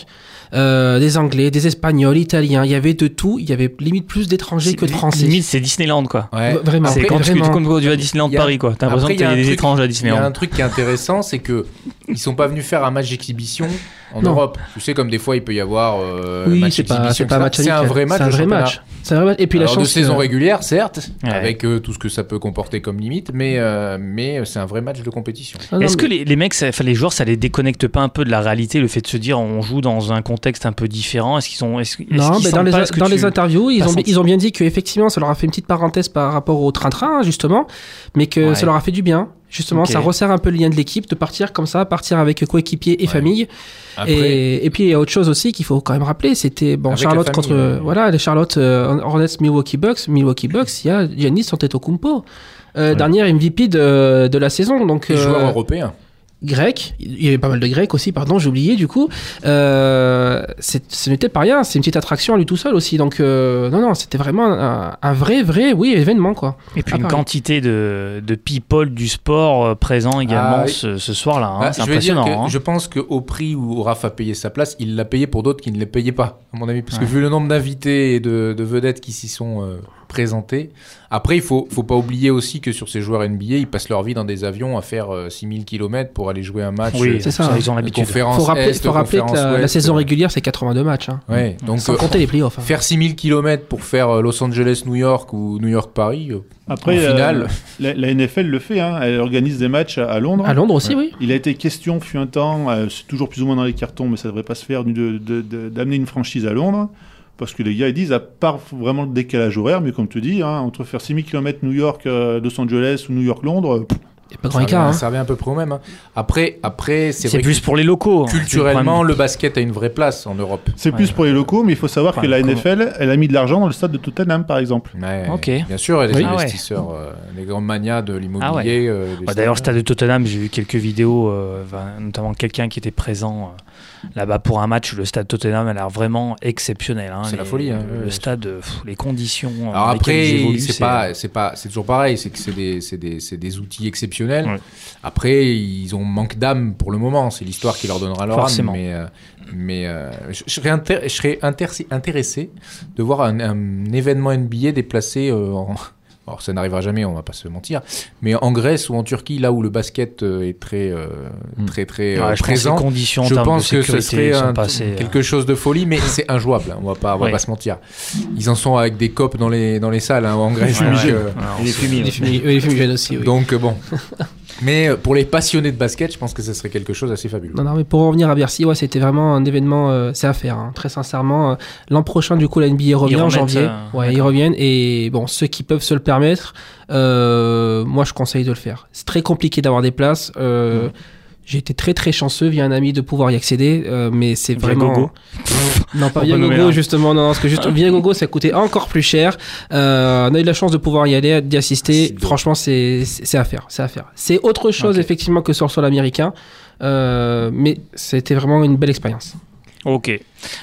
euh, des Anglais, des Espagnols, Italiens, il y avait de tout, il y avait limite plus d'étrangers que de Français. Limite, c'est Disneyland quoi. Ouais. Vraiment, C'est quand, tu, vraiment. quand tu vas à Disneyland a- Paris quoi. T'as l'impression Après, que il y a des truc- étranges à Il y a Disneyland. un truc qui est intéressant, c'est que ils sont pas venus faire un match d'exhibition en Non. Europe. Tu sais, comme des fois, il peut y avoir euh, un Oui, match c'est pas, d'exhibition, c'est pas un match. C'est un vrai match. C'est un de vrai match. C'est un vrai match. Et puis Alors, la de chance. saison que- régulière, certes, Ouais. avec euh, tout ce que ça peut comporter comme limite, mais, euh, mais c'est un vrai match de compétition. Ah Est-ce mais- que les, les mecs, ça- les joueurs, ça les déconnecte pas un peu de la réalité, le fait de se dire on joue dans un contexte un peu différent? Est-ce qu'ils ont, est-ce, est-ce Non, mais dans, les, pas ce que dans tu- les interviews, ils ont, ils ont bien dit qu'effectivement, ça leur a fait une petite parenthèse par rapport au train-train, justement, mais que ça leur a fait du bien. Justement, ça resserre un peu le lien de l'équipe, de partir comme ça, partir avec coéquipiers et Ouais. famille. Après, Et, et puis, il y a autre chose aussi qu'il faut quand même rappeler, c'était bon, Avec Charlotte famille, contre, ouais. voilà, les Charlotte euh, Hornets Milwaukee Bucks. Milwaukee Bucks, il y a Giannis Antetokounmpo, euh, Ouais. dernière MVP de, de la saison. Donc, les euh, joueurs européens. grec, il y avait pas mal de grecs aussi, pardon, j'ai oublié du coup. Euh, c'est- ce n'était pas rien, c'est une petite attraction à lui tout seul aussi. Donc, euh, non, non, c'était vraiment un, un vrai, vrai, oui, événement quoi. Et puis une Paris. quantité de, de people du sport euh, présents également Ah, ce, ce soir-là. hein. Bah, c'est dire impressionnant. que hein. je pense qu'au prix où Raph a payé sa place, il l'a payé pour d'autres qui ne les payaient pas, à mon avis. Parce Ouais. que vu le nombre d'invités et de, de vedettes qui s'y sont euh, présentés. Après, il faut, faut pas oublier aussi que sur ces joueurs NBA, ils passent leur vie dans des avions à faire euh, 6000 km pour aller jouer un match. Oui, euh, c'est ça, ça, ils ont de l'habitude. conférence faut rappeler, Est, faut rappeler que conférence la, saison euh, régulière c'est 82 matchs, hein. Ouais, donc sans euh, compter les playoffs. hein. faire 6000 km pour faire euh, Los Angeles-New York ou New York-Paris, euh, Après, Au final- euh, la, la NFL le fait, hein, elle organise des matchs à, Londres. À Londres aussi, oui. Il a été question, fut un temps, euh, c'est toujours plus ou moins dans les cartons, mais ça devrait pas se faire, de- de- de- d'amener une franchise à Londres. Parce que les gars, ils disent, à part vraiment le décalage horaire, mais comme tu dis, hein, entre faire 6000 km New York, euh, Los Angeles ou New York-Londres, euh, Il n'y a pas grand ça, écart. revient, hein. ça revient à peu près au même. hein. Après, après c'est plus que pour les locaux. culturellement, le basket a une vraie place en Europe. c'est Ouais. plus pour les locaux, mais il faut savoir Enfin, que la comment- NFL, elle a mis de l'argent dans le stade de Tottenham, par exemple. Ouais, Ok. Bien sûr, a des Oui. Ah ouais. investisseurs, euh, grands manias de Ah l'immobilier. euh, des Bah, D'ailleurs, stade de Tottenham, j'ai vu quelques vidéos, euh, notamment quelqu'un qui était présent euh, là-bas pour un match. Le stade Tottenham a l'air vraiment exceptionnel. hein. C'est la folie, hein, Le stade, euh, pff, les conditions. euh, Alors après, c'est pas, c'est pas, c'est toujours pareil, c'est que c'est des, c'est des, c'est des outils exceptionnels. Ouais. Après, ils ont manque d'âme pour le moment. C'est l'histoire qui leur donnera leur Forcément. âme. Mais, euh, mais euh, je, je serais, intér- je serais inter- intéressé de voir un, un événement NBA déplacé euh, en. Alors ça n'arrivera jamais, on va pas se mentir, mais en Grèce ou en Turquie, là où le basket euh, est très euh, Mm. très très Ouais, euh, je pense que présent, conditions je pense que ce serait sont un- passées, quelque chose de folie, mais c'est injouable. hein, On va pas, on va Ouais. pas se mentir. Ils en sont avec des copes dans les dans les salles hein, en Grèce. Ouais, ouais. euh, Alors, les fumigènes- aussi, oui. donc bon. Mais euh, pour les passionnés de basket, je pense que ce serait quelque chose d'assez fabuleux. Non, non, mais pour revenir à Bercy, ouais, c'était vraiment un événement, euh, c'est à faire, hein, très sincèrement. Euh, L'an prochain, du coup, la NBA revient en janvier. euh, ouais, ils reviennent. Et bon, ceux qui peuvent se le permettre, euh, moi, je conseille de le faire. C'est très compliqué d'avoir des places. Euh, J'ai été très très chanceux via un ami de pouvoir y accéder, euh, mais c'est vraiment. Non, pas On via peut nommer Gogo un. justement, non, parce que juste via Gogo ça coûtait encore plus cher. Euh, on a eu la chance de pouvoir y aller, d'y assister. Franchement, c'est à faire, c'est à faire. C'est autre chose effectivement que sur le sol américain, euh, mais c'était vraiment une belle expérience. Ok.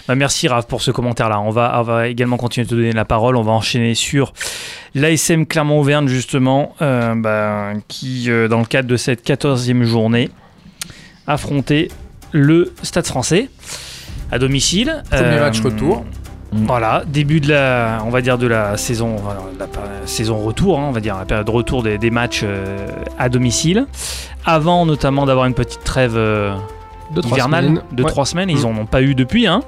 Bah, merci Raph pour ce commentaire-là. On va, on va également continuer de te donner la parole. On va enchaîner sur l'ASM Clermont-Auvergne, justement, euh, bah, qui, euh, dans le cadre de cette 14e journée, affrontait le Stade français à domicile. Premier match retour. Voilà, début de la, on va dire de la saison, voilà, la, la saison retour, hein, on va dire la période de retour des, des matchs euh, à domicile. Avant notamment d'avoir une petite trêve euh, hivernale semaines. de Ouais. trois semaines. Ils Mm. en ont pas eu depuis. Hein.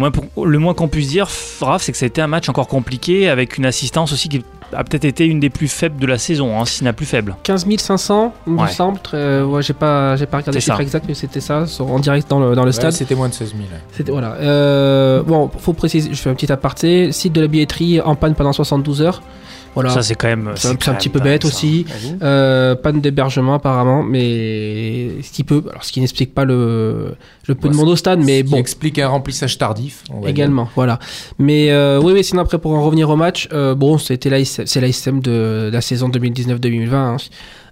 Moi, pour- le moins qu'on puisse dire, Raph, c'est que ça a été un match encore compliqué avec une assistance aussi qui a peut-être été une des plus faibles de la saison, hein, si ce n'est la plus faible. 15 500, il me Ouais. semble. Très- euh, ouais, j'ai pas, j'ai pas regardé le chiffre exact, mais c'était ça, en direct dans le, dans le Ouais, stade. C'était moins de 16 000. C'était voilà. Euh, bon, faut préciser. Je fais un petit aparté. Site de la billetterie en panne pendant 72 heures. Voilà. Ça, c'est quand même. C'est un, un petit peu bête ça. aussi. Euh, panne d'hébergement apparemment, mais ce qui peut, alors ce qui n'explique pas le, le peu Ouais, de monde au stade, mais Ce qui bon. explique un remplissage tardif. va dire. Également, voilà. Mais euh, oui, oui, sinon après pour en revenir au match, euh, bon, c'était c'est l'ASM de la saison 2019-2020. hein.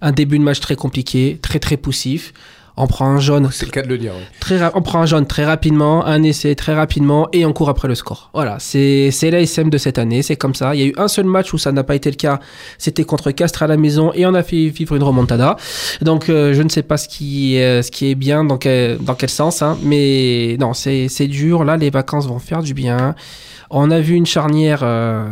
Un début de match très compliqué, très très poussif. On prend un jaune C'est le cas de le dire. très on prend un jaune très rapidement, un essai très rapidement et on court après le score. Voilà, c'est c'est l'ASM de cette année, c'est comme ça. Il y a eu un seul match où ça n'a pas été le cas, c'était contre Castres à la maison et on a fait vivre une remontada. Donc euh, je ne sais pas ce qui euh, ce qui est bien dans quel, dans quel sens, hein, mais non, c'est c'est dur. Là, les vacances vont faire du bien. On a vu une charnière. euh,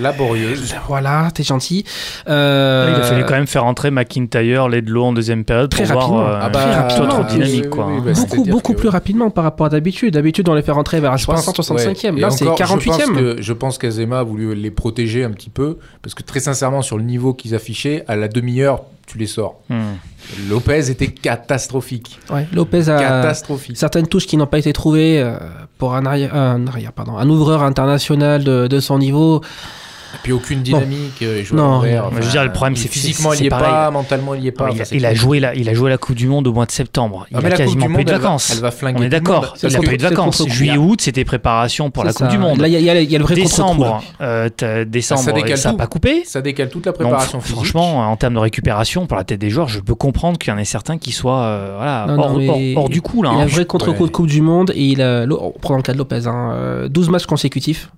Laborieuse. voilà, t'es gentil. Euh, Il a fallu quand même faire entrer McIntyre, Ledlow en deuxième période Très pour rapidement. voir euh, Ah bah, Très rapidement. autre oui, dynamique. oui, quoi, oui, bah, beaucoup, beaucoup que- plus rapidement par rapport à d'habitude. D'habitude, on les fait rentrer vers la Je pense- 60, 65e. ouais. Là, c'est encore, Je 48e. pense que- je pense qu'Azema a voulu les protéger un petit peu, parce que très sincèrement, sur le niveau qu'ils affichaient, à la demi-heure, tu les sors. Hmm. Lopez était catastrophique. Ouais, Lopez a Catastrophique. certaines touches qui n'ont pas été trouvées euh, pour un arrière, un arrière, pardon, un ouvreur international de, de son niveau. Et puis aucune dynamique. euh, il Non, je veux dire, le problème, c'est- physiquement, il y est c'est pas, mentalement, il y est pas. il, Enfin, a, il joué la, il a joué la Coupe du Monde au mois de septembre. Il Ah, a la quasiment plus Monde, de elle va- vacances. elle va flinguer On est d'accord. Il a le pas eu de vacances. c'est le contre-coup, Juillet, là. août, c'était préparation pour la Coupe du Monde. Là, il y, a- le vrai décembre, euh, décembre, Ça n'a pas coupé. Ça décale toute la préparation physique. franchement, en termes de récupération pour la tête des joueurs, je peux comprendre qu'il y en ait certains qui soient euh, hors, du coup. Là, Il a hein. un vrai contre-coup de Coupe du Monde et il a, on prend dans le cas de Lopez, hein, euh, 12 matchs consécutifs.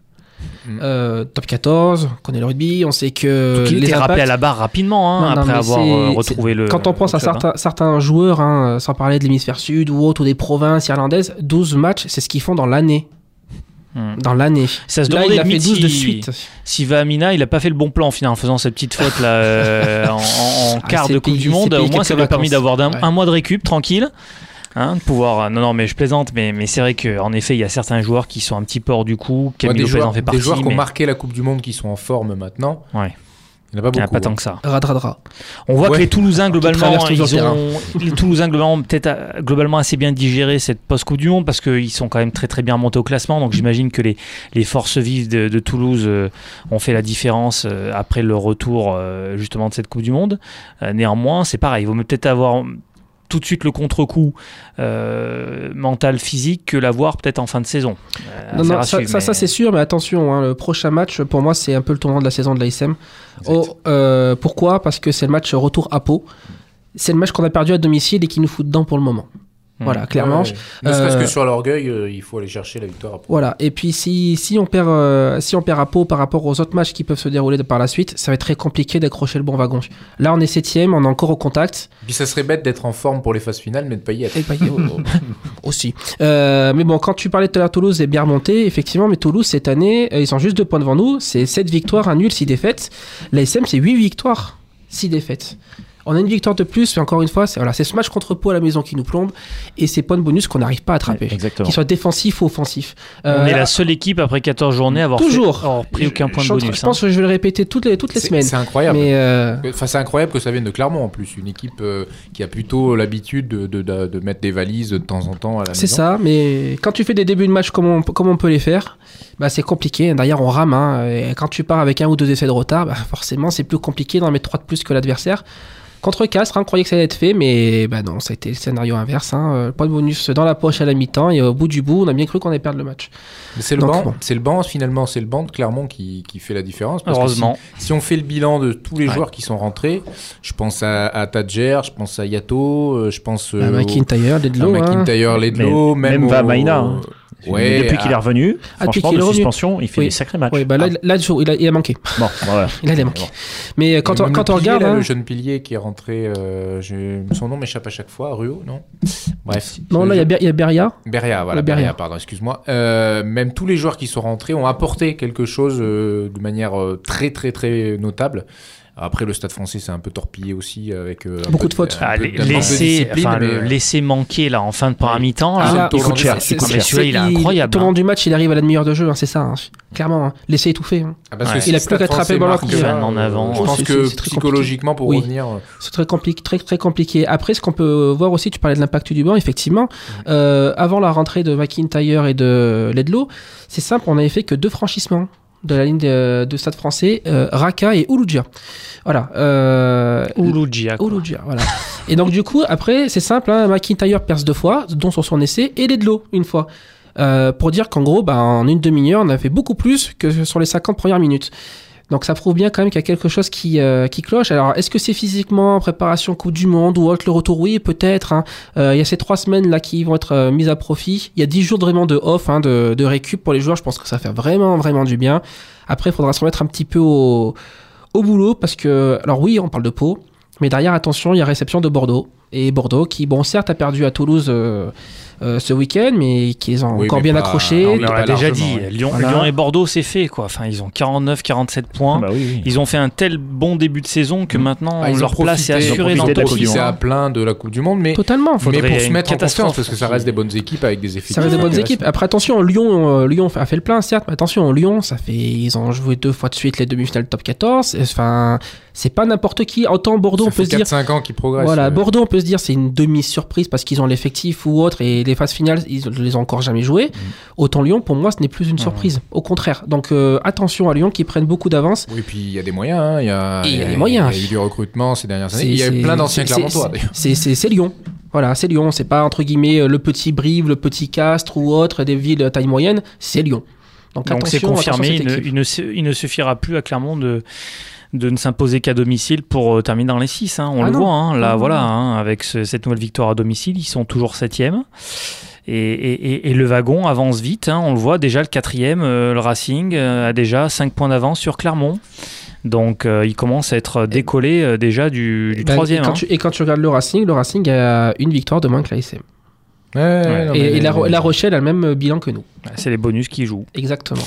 Mm. Euh, top 14, on connaît le rugby, on sait que Donc, il les était rappelé impacts- à la barre rapidement hein, Non, après avoir euh, retrouvé le. Quand on pense à hein. certains, joueurs, hein, sans parler de l'hémisphère sud ou autre, ou des provinces irlandaises, 12 matchs, c'est ce qu'ils font dans l'année. Hmm. Dans l'année. Ça se Là, il a fait limite 12 de si- suite. Si Vamina, il a pas fait le bon plan en final en faisant cette petite faute là euh, en, en- en Ah, quart de Coupe du Monde. Au moins, ça lui a permis d'avoir Ouais. un mois de récup tranquille. Hein, de pouvoir. Non, non, mais je plaisante, mais, mais c'est vrai qu'en effet, il y a certains joueurs qui sont un petit peu hors du coup. Camille des Lopez joueurs, en fait des partie. joueurs qui ont marqué la Coupe du Monde qui sont en forme maintenant. Ouais. Il n'y en a pas il n'y en a beaucoup. pas tant que ça. Radradra. On voit Ouais. que les Toulousains globalement, ils ont, les Toulousains globalement ont peut-être euh, globalement assez bien digéré cette post Coupe du Monde parce qu'ils sont quand même très très bien montés au classement. Donc j'imagine que les, les forces vives de, de Toulouse euh, ont fait la différence euh, après le retour euh, justement de cette Coupe du Monde. Euh, néanmoins, c'est pareil. Il vaut mieux peut-être avoir tout de suite le contre-coup euh, mental physique que l'avoir peut-être en fin de saison. Euh, Non, non, ça, c'est sûr, mais attention, hein, le prochain match, pour moi, c'est un peu le tournant de la saison de l'ASM. Oh, euh, pourquoi? Parce que c'est le match retour à Pau. C'est le match qu'on a perdu à domicile et qui nous fout dedans pour le moment. Voilà, clairement. Ouais, ouais. Ne serait-ce Euh, que sur l'orgueil, euh, il faut aller chercher la victoire. à Pau. Voilà. Et puis si, si on perd euh, si on perd à Pau par rapport aux autres matchs qui peuvent se dérouler de- par la suite, ça va être très compliqué d'accrocher le bon wagon. Là, on est septième, on est encore au contact. Puis ça serait bête d'être en forme pour les phases finales, mais de pas y être. Et bah, oh, oh, aussi. Euh, mais bon, quand tu parlais tout à l'heure, Toulouse est bien remonté, effectivement, mais Toulouse cette année, euh, ils sont juste deux points devant nous. C'est 7 victoires, un nul, 6 défaites. L'ASM, c'est 8 victoires, 6 défaites. On a une victoire de plus, mais encore une fois, c'est voilà, ce match contre Pau à la maison qui nous plombe et ces points de bonus qu'on n'arrive pas à attraper. Exactement. Qu'ils soient défensifs ou offensifs. On Euh, est la seule équipe après 14 journées à avoir Toujours. fait- avoir pris aucun point de je, bonus. Je pense hein. que je vais le répéter toutes les, toutes les C'est semaines. c'est incroyable. Mais euh, Enfin, c'est incroyable que ça vienne de Clermont en plus, une équipe euh, qui a plutôt l'habitude de, de- de- de mettre des valises de temps en temps à la c'est ça. Mais quand tu fais des débuts de match comme on, comme on peut les faire, bah, c'est compliqué. D'ailleurs, on rame. hein. Et quand tu pars avec un ou deux essais de retard, bah, forcément, c'est plus compliqué d'en mettre trois de plus que l'adversaire. Contre Castres, hein, on croyait que ça allait être fait, mais bah non, ça a été le scénario inverse. Hein. Euh, Point de bonus dans la poche à la mi-temps, et au bout du bout, on a bien cru qu'on allait perdre le match. Mais c'est le Donc, banc, bon. c'est le banc finalement, c'est le banc de Clermont qui, qui fait la différence. parce que Heureusement. Si, si on fait le bilan de tous les Ouais. joueurs qui sont rentrés, je pense à, à Tadjer, je pense à Yato, euh, je pense euh, Bah, au- McIntyre, à Ledlow. hein. McIntyre, Ledlow, même, même au- Vamaina, hein. Ouais, depuis qu'il est ah, revenu, Ah, depuis franchement, qu'il de est revenu. suspension, il fait Oui. des sacrés matchs. Oui, bah là, là, il, a, il a manqué. Bon, voilà. Il a manqué. Bon. Mais euh, quand, on, quand on regarde. là, hein, le jeune pilier qui est rentré, euh, son nom m'échappe à chaque fois, Ruo, non? Bref. Non, là, il y a y Beria. Beria, voilà, Beria. Beria, pardon, excuse-moi. Euh, même tous les joueurs qui sont rentrés ont apporté quelque chose euh, de manière euh, très très très notable. Après, le Stade français s'est un peu torpillé aussi avec euh, Beaucoup peu de fautes. Ah, laisser, enfin, mais, le euh, laisser manquer là en fin de première mi-temps, Ah, là, il il coûte cher, il est incroyable. Long hein. du match, il arrive à la demi-heure de jeu, hein, c'est ça. hein. Clairement, hein. laisser étouffer. hein. Ah, parce Ouais. que si Il a plus qu'à attraper va en euh, avant. Je pense que psychologiquement, pour revenir, euh, C'est très, compli- très, très compliqué. Après, ce qu'on peut voir aussi, tu parlais de l'impact du banc, effectivement. Euh, avant la rentrée de McIntyre et de Ledlow, c'est simple, on avait fait que deux franchissements de la ligne de, de Stade français, euh, Raka et Ouloudjia. Voilà. Euh. Ouloudjia, voilà. et donc, du coup, après, c'est simple, hein, McIntyre perce deux fois, dont sur son essai, et Ledlow une fois. Euh, pour dire qu'en gros, bah, en une demi-heure, on a fait beaucoup plus que sur les 50 premières minutes. Donc ça prouve bien quand même qu'il y a quelque chose qui, euh, qui cloche. Alors est-ce que c'est physiquement, préparation Coupe du Monde ou autre le retour Oui, peut-être. hein. Euh, il y a ces trois semaines là qui vont être euh, mises à profit. Il y a dix jours vraiment de off, hein, de, de récup pour les joueurs. Je pense que ça fait vraiment vraiment du bien. Après, il faudra se remettre un petit peu au, au boulot parce que, alors oui, on parle de Pau, mais derrière, attention, il y a réception de Bordeaux. Et Bordeaux, qui, bon, certes, a perdu à Toulouse euh, ce week-end, mais qui les ont Oui, encore bien pas- accrochés. On Oui, leur a pas déjà dit. Lyon, Voilà. Lyon et Bordeaux, c'est fait. quoi. Enfin, ils ont 49-47 points. Bah oui, oui. Ils ont fait un tel bon début de saison que Mm. maintenant ah, ils ont leur place est assurée ils dans ont le top de la Coupe du 6. C'est à plein de la Coupe du Monde, mais, Totalement. mais pour se mettre en confiance, parce que ça reste des bonnes équipes avec des effectifs. Ça reste des bonnes équipes. Après, attention, Lyon, euh, Lyon a fait le plein, certes, mais attention, Lyon, ça fait, ils ont joué deux fois de suite les demi-finales top 14. Enfin, c'est pas n'importe qui. Autant Bordeaux, Ça on peut se dire. 4-5 ans qu'ils progressent. Voilà. Bordeaux, on peut se dire c'est une demi-surprise parce qu'ils ont l'effectif ou autre et les phases finales, ils ne les ont encore jamais jouées. Autant Lyon, pour moi, ce n'est plus une surprise. Au contraire. Donc, euh, attention à Lyon qui prennent beaucoup d'avance. Oui, puis il y a des moyens. hein, Il y a, Et il y a des moyens. Il y a eu du recrutement ces dernières années. Il y a eu plein d'anciens c'est- Clermontois, c'est- Lyon. Voilà, c'est Lyon. C'est pas entre guillemets euh, le petit Brive, le petit Castres ou autre, des villes à taille moyenne. C'est Lyon. Donc, c'est attention, attention à confirmé, il ne, il ne suffira plus à Clermont de, de ne s'imposer qu'à domicile pour euh, terminer dans les 6. On Ah le non. voit, hein, là Non, voilà, non. hein, avec ce- cette nouvelle victoire à domicile, ils sont toujours 7e. Et, et- et- et le wagon avance vite, hein, on le voit déjà le quatrième, euh, le Racing, euh, a déjà 5 points d'avance sur Clermont. Donc euh, il commence à être décollé euh, déjà du, du Ben, troisième. et, quand hein. tu, et quand tu regardes le Racing, le Racing a une victoire de moins que l'ASM. Ouais, ouais, non, Et, mais- et la, la Rochelle a le même bilan que nous. C'est les bonus qui jouent. Exactement.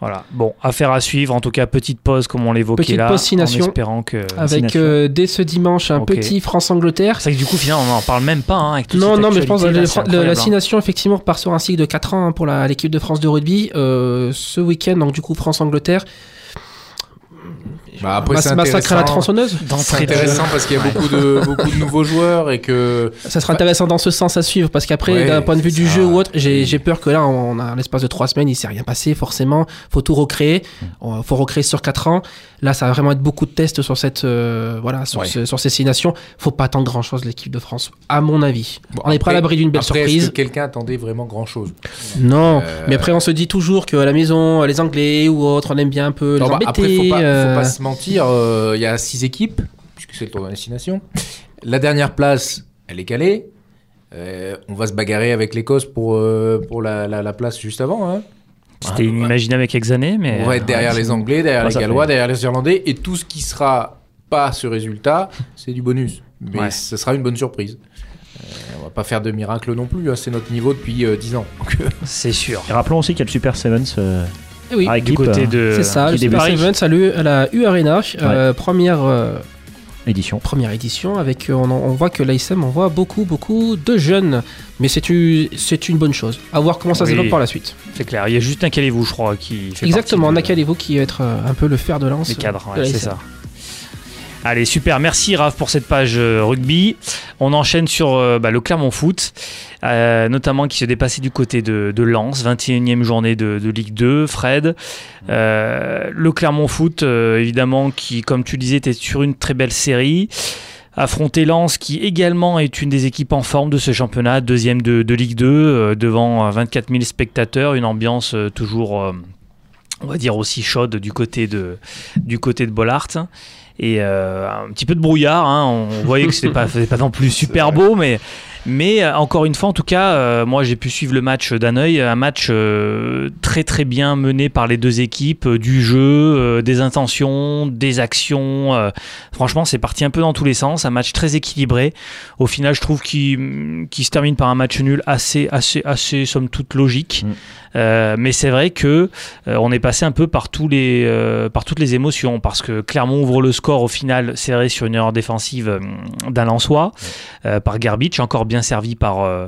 Voilà. Bon, affaire à suivre. En tout cas, petite pause comme on l'évoquait Petite là, pause en nations. espérant que. Avec euh, dès ce dimanche un petit France-Angleterre. C'est vrai que du coup, finalement, on n'en parle même pas. Hein, avec Non, non, mais je pense que la hein. Six Nations, effectivement, part sur un cycle de 4 ans hein, pour l'équipe de France de rugby. Euh, ce week-end, donc du coup, France-Angleterre. Bah, après, Mas- massacre à la intéressant. tronçonneuse. C'est intéressant parce qu'il y a beaucoup de, beaucoup de nouveaux joueurs et que. Ça sera intéressant dans ce sens à suivre parce qu'après, Ouais, d'un point de vue du ça- jeu ou autre, j'ai j'ai peur que là, on a l'espace de 3 semaines, il s'est rien passé forcément. Faut tout recréer. Mm. Il faut recréer sur 4 ans. Là, ça va vraiment être beaucoup de tests sur cette, euh, voilà, sur, Ouais. ce- sur ces six nations. Faut pas attendre grand chose l'équipe de France, à mon avis. Bon, on est pas à l'abri d'une belle après, Est-ce surprise. que quelqu'un attendait vraiment grand chose Non, Euh, mais après on se dit toujours qu'à la maison, les Anglais ou autres, on aime bien un peu les Non, bah, embêter. après, faut pas, euh, faut pas se mentir. euh, Il y a six équipes, puisque c'est le tour de destination. La dernière place, elle est calée. On va se bagarrer avec l'Écosse pour, pour la, la- la place juste avant. Hein. C'était inimaginable avec Exané, mais. On va être derrière les Anglais, derrière Ouais, les Gallois, fait- derrière les Irlandais, et tout ce qui sera pas ce résultat, c'est du bonus. Mais Ouais. ce sera une bonne surprise. Euh, on va pas faire de miracle non plus, hein, c'est notre niveau depuis euh, 10 ans. Euh, C'est sûr. Et rappelons aussi qu'il y a le Super Sevens euh, Eh oui, Du équipe, côté euh, de. c'est ça. Le Super. Sevens à, l'U- à la U Arena, euh, première, euh, édition. première édition. Avec, euh, on, voit que l'ASM envoie beaucoup, beaucoup de jeunes. Mais c'est une, c'est une bonne chose. À voir comment ça se développe par la suite. C'est clair. Il y a juste un Calez-vous, je crois, qui fait Exactement. de- Nakalevo qui va être euh, un peu le fer de lance. Les cadres, ouais, c'est ça. Allez, super. Merci Raph pour cette page euh, rugby. On enchaîne sur euh, bah, le Clermont Foot, euh, notamment qui se dépassait du côté de, Lens, 21e journée de, Ligue 2. Fred, le Clermont Foot, évidemment, qui, comme tu disais, était sur une très belle série. Affronter Lens, qui également est une des équipes en forme de ce championnat, deuxième de, Ligue 2, euh, devant euh, 24 000 spectateurs, une ambiance toujours, on va dire, aussi chaude du côté de, du côté de Bollard. Et euh, un petit peu de brouillard, hein, on voyait que c'était pas, c'était pas non plus super beau, mais, mais euh, encore une fois, en tout cas, euh, moi j'ai pu suivre le match d'un œil, un match euh, très très bien mené par les deux équipes, euh, du jeu, des intentions, des actions. franchement, c'est parti un peu dans tous les sens, un match très équilibré. Au final, je trouve qu'il qu'il se termine par un match nul assez, assez, assez, somme toute logique. Mm. Mais c'est vrai que on est passé un peu par tous les, par toutes les émotions parce que Clermont ouvre le score au final serré sur une erreur défensive euh, d'un Lensois par Garbage, encore bien servi par euh,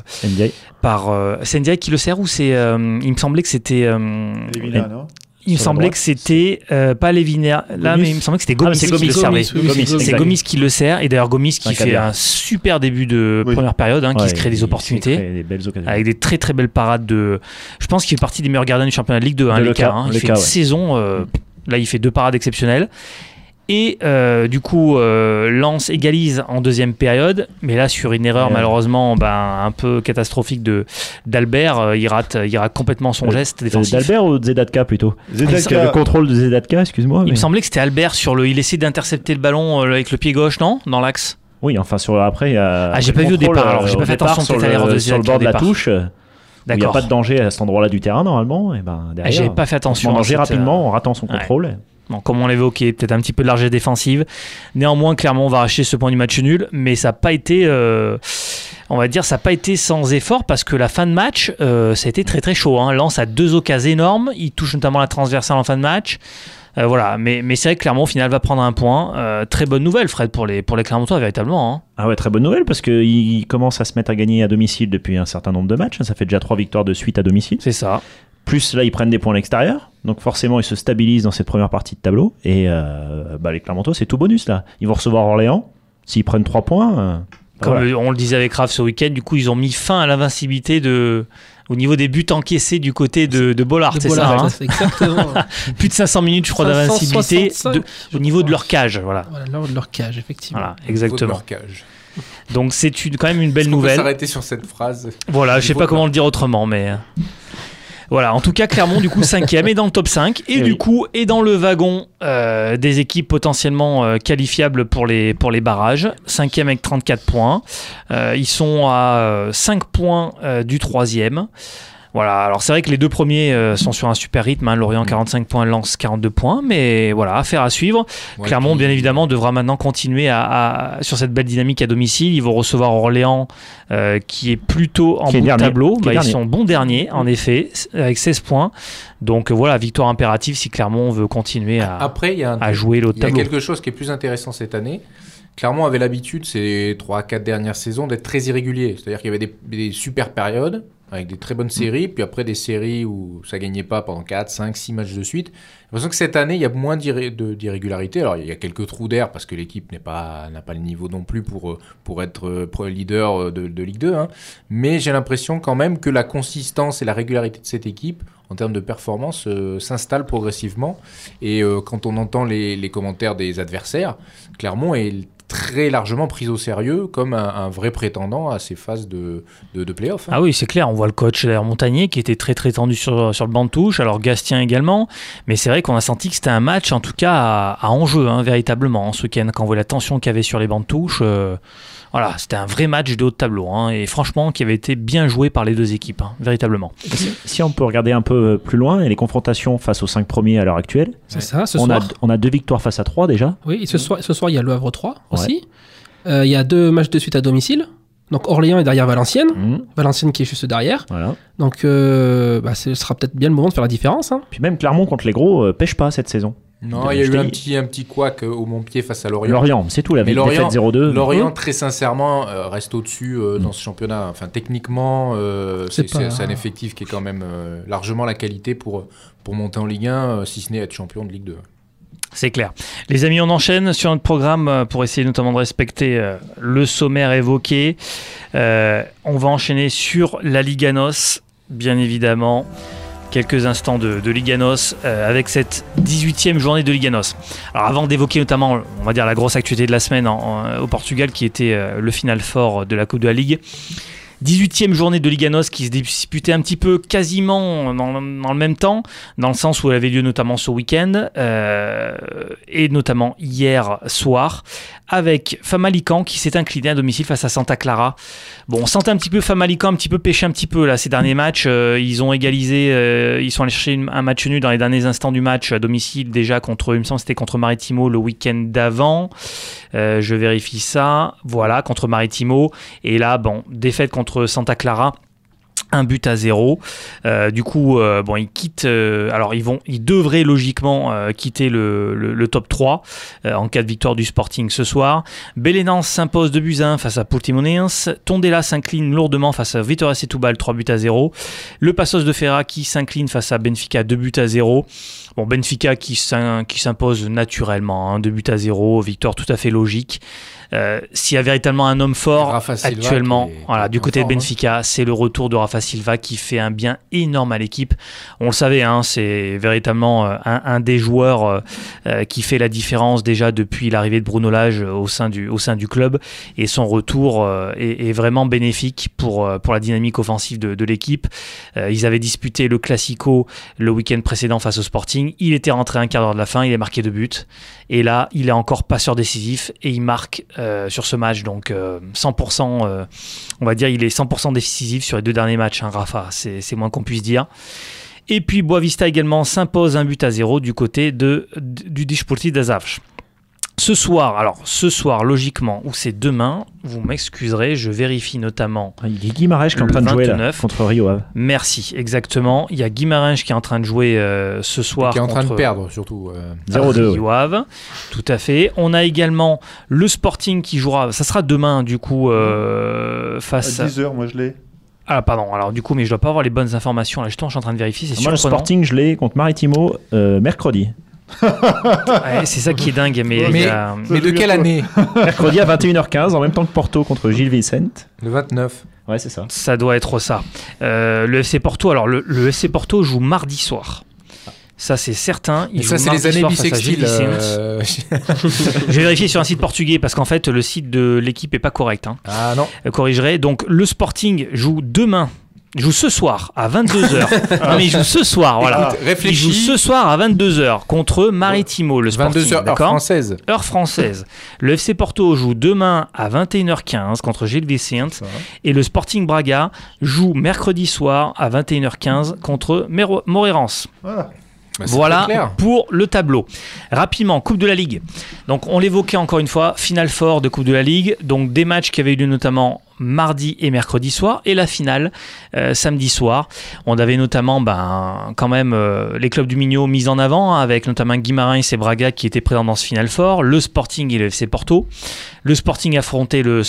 par euh, c'est Ndiaye qui le sert ou c'est euh, il me semblait que c'était euh, Lévina, non? il me semblait que c'était euh, pas Lévina là Gomis. mais il me semblait que c'était Ah, Gomis qui Gomis, le servait c'est. Gomis qui le sert et d'ailleurs Gomis qui Un fait un super début de Oui. première période hein, qui se crée des opportunités crée des belles occasions. avec des très très belles parades de. Je pense qu'il fait partie des meilleurs gardiens du championnat de Ligue 2, hein, De Leka, Leka, hein. Il Leka, fait une ouais. saison. euh, Là, il fait deux parades exceptionnelles. Et euh, du coup, euh, Lens égalise en deuxième période, mais là sur une erreur Ouais. malheureusement ben, un peu catastrophique de d'Albert, euh, il rate, il rate complètement son Euh, geste défensif. D'Albert ou de Zedatka plutôt Zedatka. Le contrôle de Zedatka, excuse-moi. Il me semblait que c'était Albert sur le. Il essaie d'intercepter le ballon avec le pied gauche, non? Dans l'axe? Oui, enfin sur après il y a. Ah, j'ai pas vu au contrôle, départ, alors, j'ai pas fait attention sur le- de sur le bord de la touche. Il n'y a pas de danger à cet endroit-là du terrain normalement. Et ben Ah, derrière. J'avais pas fait on attention. en à danger euh, rapidement en ratant son ouais. Bon, comme on l'évoquait, peut-être un petit peu de largesse défensive. Néanmoins, clairement, on va racheter ce point du match nul, mais ça n'a pas été, euh, on va dire, ça n'a pas été sans effort parce que la fin de match, euh, ça a été très très chaud. Hein. Lens a deux occasions énormes, il touche notamment la transversale en fin de match. Euh, voilà, mais, mais c'est vrai que Clermont au final va prendre un point. Euh, très bonne nouvelle, Fred, pour les, pour les Clermontois, véritablement. hein. Ah ouais, très bonne nouvelle parce qu'il commence à se mettre à gagner à domicile depuis un certain nombre de matchs. Ça fait déjà trois victoires de suite à domicile. C'est ça. Plus là, ils prennent des points à l'extérieur. Donc forcément, ils se stabilisent dans cette première partie de tableau. Et euh, bah, les Clermontois, c'est tout bonus là. Ils vont recevoir Orléans. S'ils prennent trois points. euh, Comme voilà. le- on le disait avec Raph ce week-end, du coup, ils ont mis fin à l'invincibilité de. Au niveau des buts encaissés du côté de, de Bollard, c'est ça hein exactement. Plus de 500 minutes, je crois, d'invincibilité 565, de- je au niveau de leur cage. Voilà, Voilà, lors de leur cage, effectivement. voilà exactement. leur cage. Donc c'est quand même une belle Est-ce qu'on peut nouvelle. s'arrêter sur cette phrase? Voilà, je sais pas comment le dire autrement, mais. Euh, Voilà, en tout cas, Clermont, du coup, cinquième est dans le top 5 et Eh du oui. coup est dans le wagon euh, des équipes potentiellement euh, qualifiables pour les, pour les barrages. Cinquième avec 34 points. Euh, ils sont à 5 points euh, du troisième. Voilà, alors c'est vrai que les deux premiers euh, sont sur un super rythme. hein, Lorient 45 points, Lens 42 points, mais voilà, affaire à suivre. Ouais, Clermont, puis- bien évidemment, devra maintenant continuer à, à- sur cette belle dynamique à domicile. Ils vont recevoir Orléans, euh, qui est plutôt en est bout de tableau. Bah, ils dernier. sont bons derniers, en effet, avec 16 points. Donc euh, voilà, victoire impérative si Clermont veut continuer à, Après, il y a un à jouer le Il y a tableau. quelque chose qui est plus intéressant cette année. Clermont avait l'habitude, ces 3-4 dernières saisons, d'être très irrégulier. C'est-à-dire qu'il y avait des, des super périodes, avec des très bonnes séries, puis après des séries où ça gagnait pas pendant 4, 5, 6 matchs de suite. J'ai l'impression que cette année, il y a moins d'irrégularité. Alors, il y a quelques trous d'air parce que l'équipe n'a pas le niveau non plus pour, euh, pour être euh, pro- leader euh, de, Ligue 2. hein. Mais j'ai l'impression quand même que la consistance et la régularité de cette équipe, en termes de performance, euh, s'installe progressivement. Et quand on entend les, les commentaires des adversaires, Clermont est très largement pris au sérieux comme un, vrai prétendant à ces phases de, de, play-off. Ah oui, c'est clair, on voit le coach d'ailleurs Montagnier qui était très très tendu sur, sur le banc de touche, alors Gastien également, mais c'est vrai qu'on a senti que c'était un match en tout cas à, à enjeu, hein, véritablement, hein, ce week-end, quand on voit la tension qu'il y avait sur les bancs de touche. euh, voilà, c'était un vrai match de haut de tableau, hein, et franchement qui avait été bien joué par les deux équipes, hein, véritablement. Si, si on peut regarder un peu plus loin, et les confrontations face aux 5 premiers à l'heure actuelle, C'est ça, ce on a, soir. on a deux victoires face à 3 déjà. Oui, et ce soir, ce soir, il y a le Havre 3 aussi. Euh, il y a deux matchs de suite à domicile. Donc Orléans est derrière Valenciennes. Mhm, Valenciennes qui est juste derrière. voilà. Donc euh, bah, ce sera peut-être bien le moment de faire la différence. hein. Puis même Clermont contre les gros euh, pêche pas cette saison. Non, il y a eu un petit, un petit couac euh, au Montpied face à Lorient. Lorient, c'est tout la Mais défaite Lorient- 0-2. Lorient, très sincèrement, euh, reste au-dessus euh, dans ce championnat. Enfin, techniquement, euh, c'est C'est pas- c'est- c'est un effectif qui est quand même euh, largement la qualité pour, pour monter en Ligue 1, euh, si ce n'est être champion de Ligue 2. C'est clair. Les amis, on enchaîne sur notre programme pour essayer notamment de respecter le sommaire évoqué. Euh, on va enchaîner sur la Liganos, bien évidemment. Quelques instants de, Liganos euh, avec cette 18e journée de Liganos. Alors avant d'évoquer notamment, on va dire, la grosse actualité de la semaine au Portugal qui était euh, le final fort de la Coupe de la Ligue. 18e journée de Liganos qui se disputait un petit peu quasiment dans, dans le même temps, dans le sens où elle avait lieu notamment ce week-end, euh, et notamment hier soir, avec Famalican qui s'est incliné à domicile face à Santa Clara. Bon, on sentait un petit peu Famalican un petit peu pêcher un petit peu là ces derniers matchs. Euh, ils ont égalisé, euh, ils sont allés chercher un match nul dans les derniers instants du match à domicile déjà contre, il me semble c'était contre Maritimo le week-end d'avant. Je vérifie ça. Voilà, contre Maritimo. Et là, bon, défaite contre Santa Clara. Un but à zéro. Euh, du coup, euh, bon, ils quittent. euh, alors, ils vont, ils devraient logiquement euh, quitter le, top 3 euh, en cas de victoire du Sporting ce soir. Belenenses s'impose de buts à 1 face à Portimonense. Tondela s'incline lourdement face à Vitória Setúbal 3 buts à 0. Le Passos de Ferra qui s'incline face à Benfica 2 buts à 0. Bon, Benfica qui s'im- qui s'impose naturellement, hein, 2 buts à 0, victoire tout à fait logique. Euh, S'il y a véritablement un homme fort actuellement, est- voilà, du côté de hein. Benfica, c'est le retour de Rafa Silva qui fait un bien énorme à l'équipe. On le savait, hein, c'est véritablement euh, un, un des joueurs euh, qui fait la différence déjà depuis l'arrivée de Bruno Lage au sein du, au sein du club. Et son retour euh, est, est vraiment bénéfique pour, pour la dynamique offensive de, de l'équipe. Ils avaient disputé le Classico le week-end précédent face au Sporting. Il était rentré un quart d'heure de la fin, il a marqué deux buts. Et là, il est encore passeur décisif et il marque euh, sur ce match. Donc euh, 100%, euh, on va dire, il est 100% décisif sur les deux derniers matchs, hein, Rafa. C'est c'est moins qu'on puisse dire. Et puis Boavista également s'impose un but à zéro du côté de, du Disporti d'Azavch. Ce soir, alors ce soir, logiquement, ou c'est demain, vous m'excuserez, je vérifie notamment Ah, Il y a Guimarães qui est en train de jouer là, 29. contre Rio Ave. Merci, exactement. Il y a Guimarães qui est en train de jouer euh, ce soir. qui est en train de perdre, surtout. euh. 0-2. ouais. Rio Ave. Tout à fait. On a également le Sporting qui jouera. Ça sera demain, du coup, euh, À face. à- 10h, moi je l'ai. Ah, pardon. Alors, du coup, mais je dois pas avoir les bonnes informations. Là, je suis en train de vérifier. C'est Moi, le. Sporting, je l'ai contre Maritimo euh, mercredi. Ouais, c'est ça qui est dingue. Mais, a- Mais de quelle année mercredi à 21h15, en même temps que Porto contre Gilles Vicente. Le 29. Ouais, c'est ça. ça doit être ça. Euh, le FC Porto. Alors, le, le FC Porto joue mardi soir. Ça, c'est certain. Il ça, c'est les années. Vicente. euh, Je vais vérifier sur un site portugais parce qu'en fait, le site de l'équipe est pas correct. hein. Ah non. euh, corrigerai. Donc le Sporting joue demain, joue ce soir à 22h. non mais il joue ce soir, voilà. Écoute, Il joue réfléchis. ce soir à 22h contre Maritimo, le Sporting. 22h heure française. Heure française. Le FC Porto joue demain à 21h15 contre Gil Vicente. Et le Sporting Braga joue mercredi soir à 21h15 contre Moreirense. Voilà. Bah, Voilà pour le tableau. Rapidement, Coupe de la Ligue. Donc on l'évoquait encore une fois, finale fort de Coupe de la Ligue. Donc des matchs qui avaient eu lieu notamment mardi et mercredi soir et la finale euh, samedi soir. On avait notamment ben, quand même euh, les clubs du Minho mis en avant hein, avec notamment Guimarães et Braga qui étaient présents dans ce finale fort, le Sporting et le FC Porto. Le Sporting affrontait le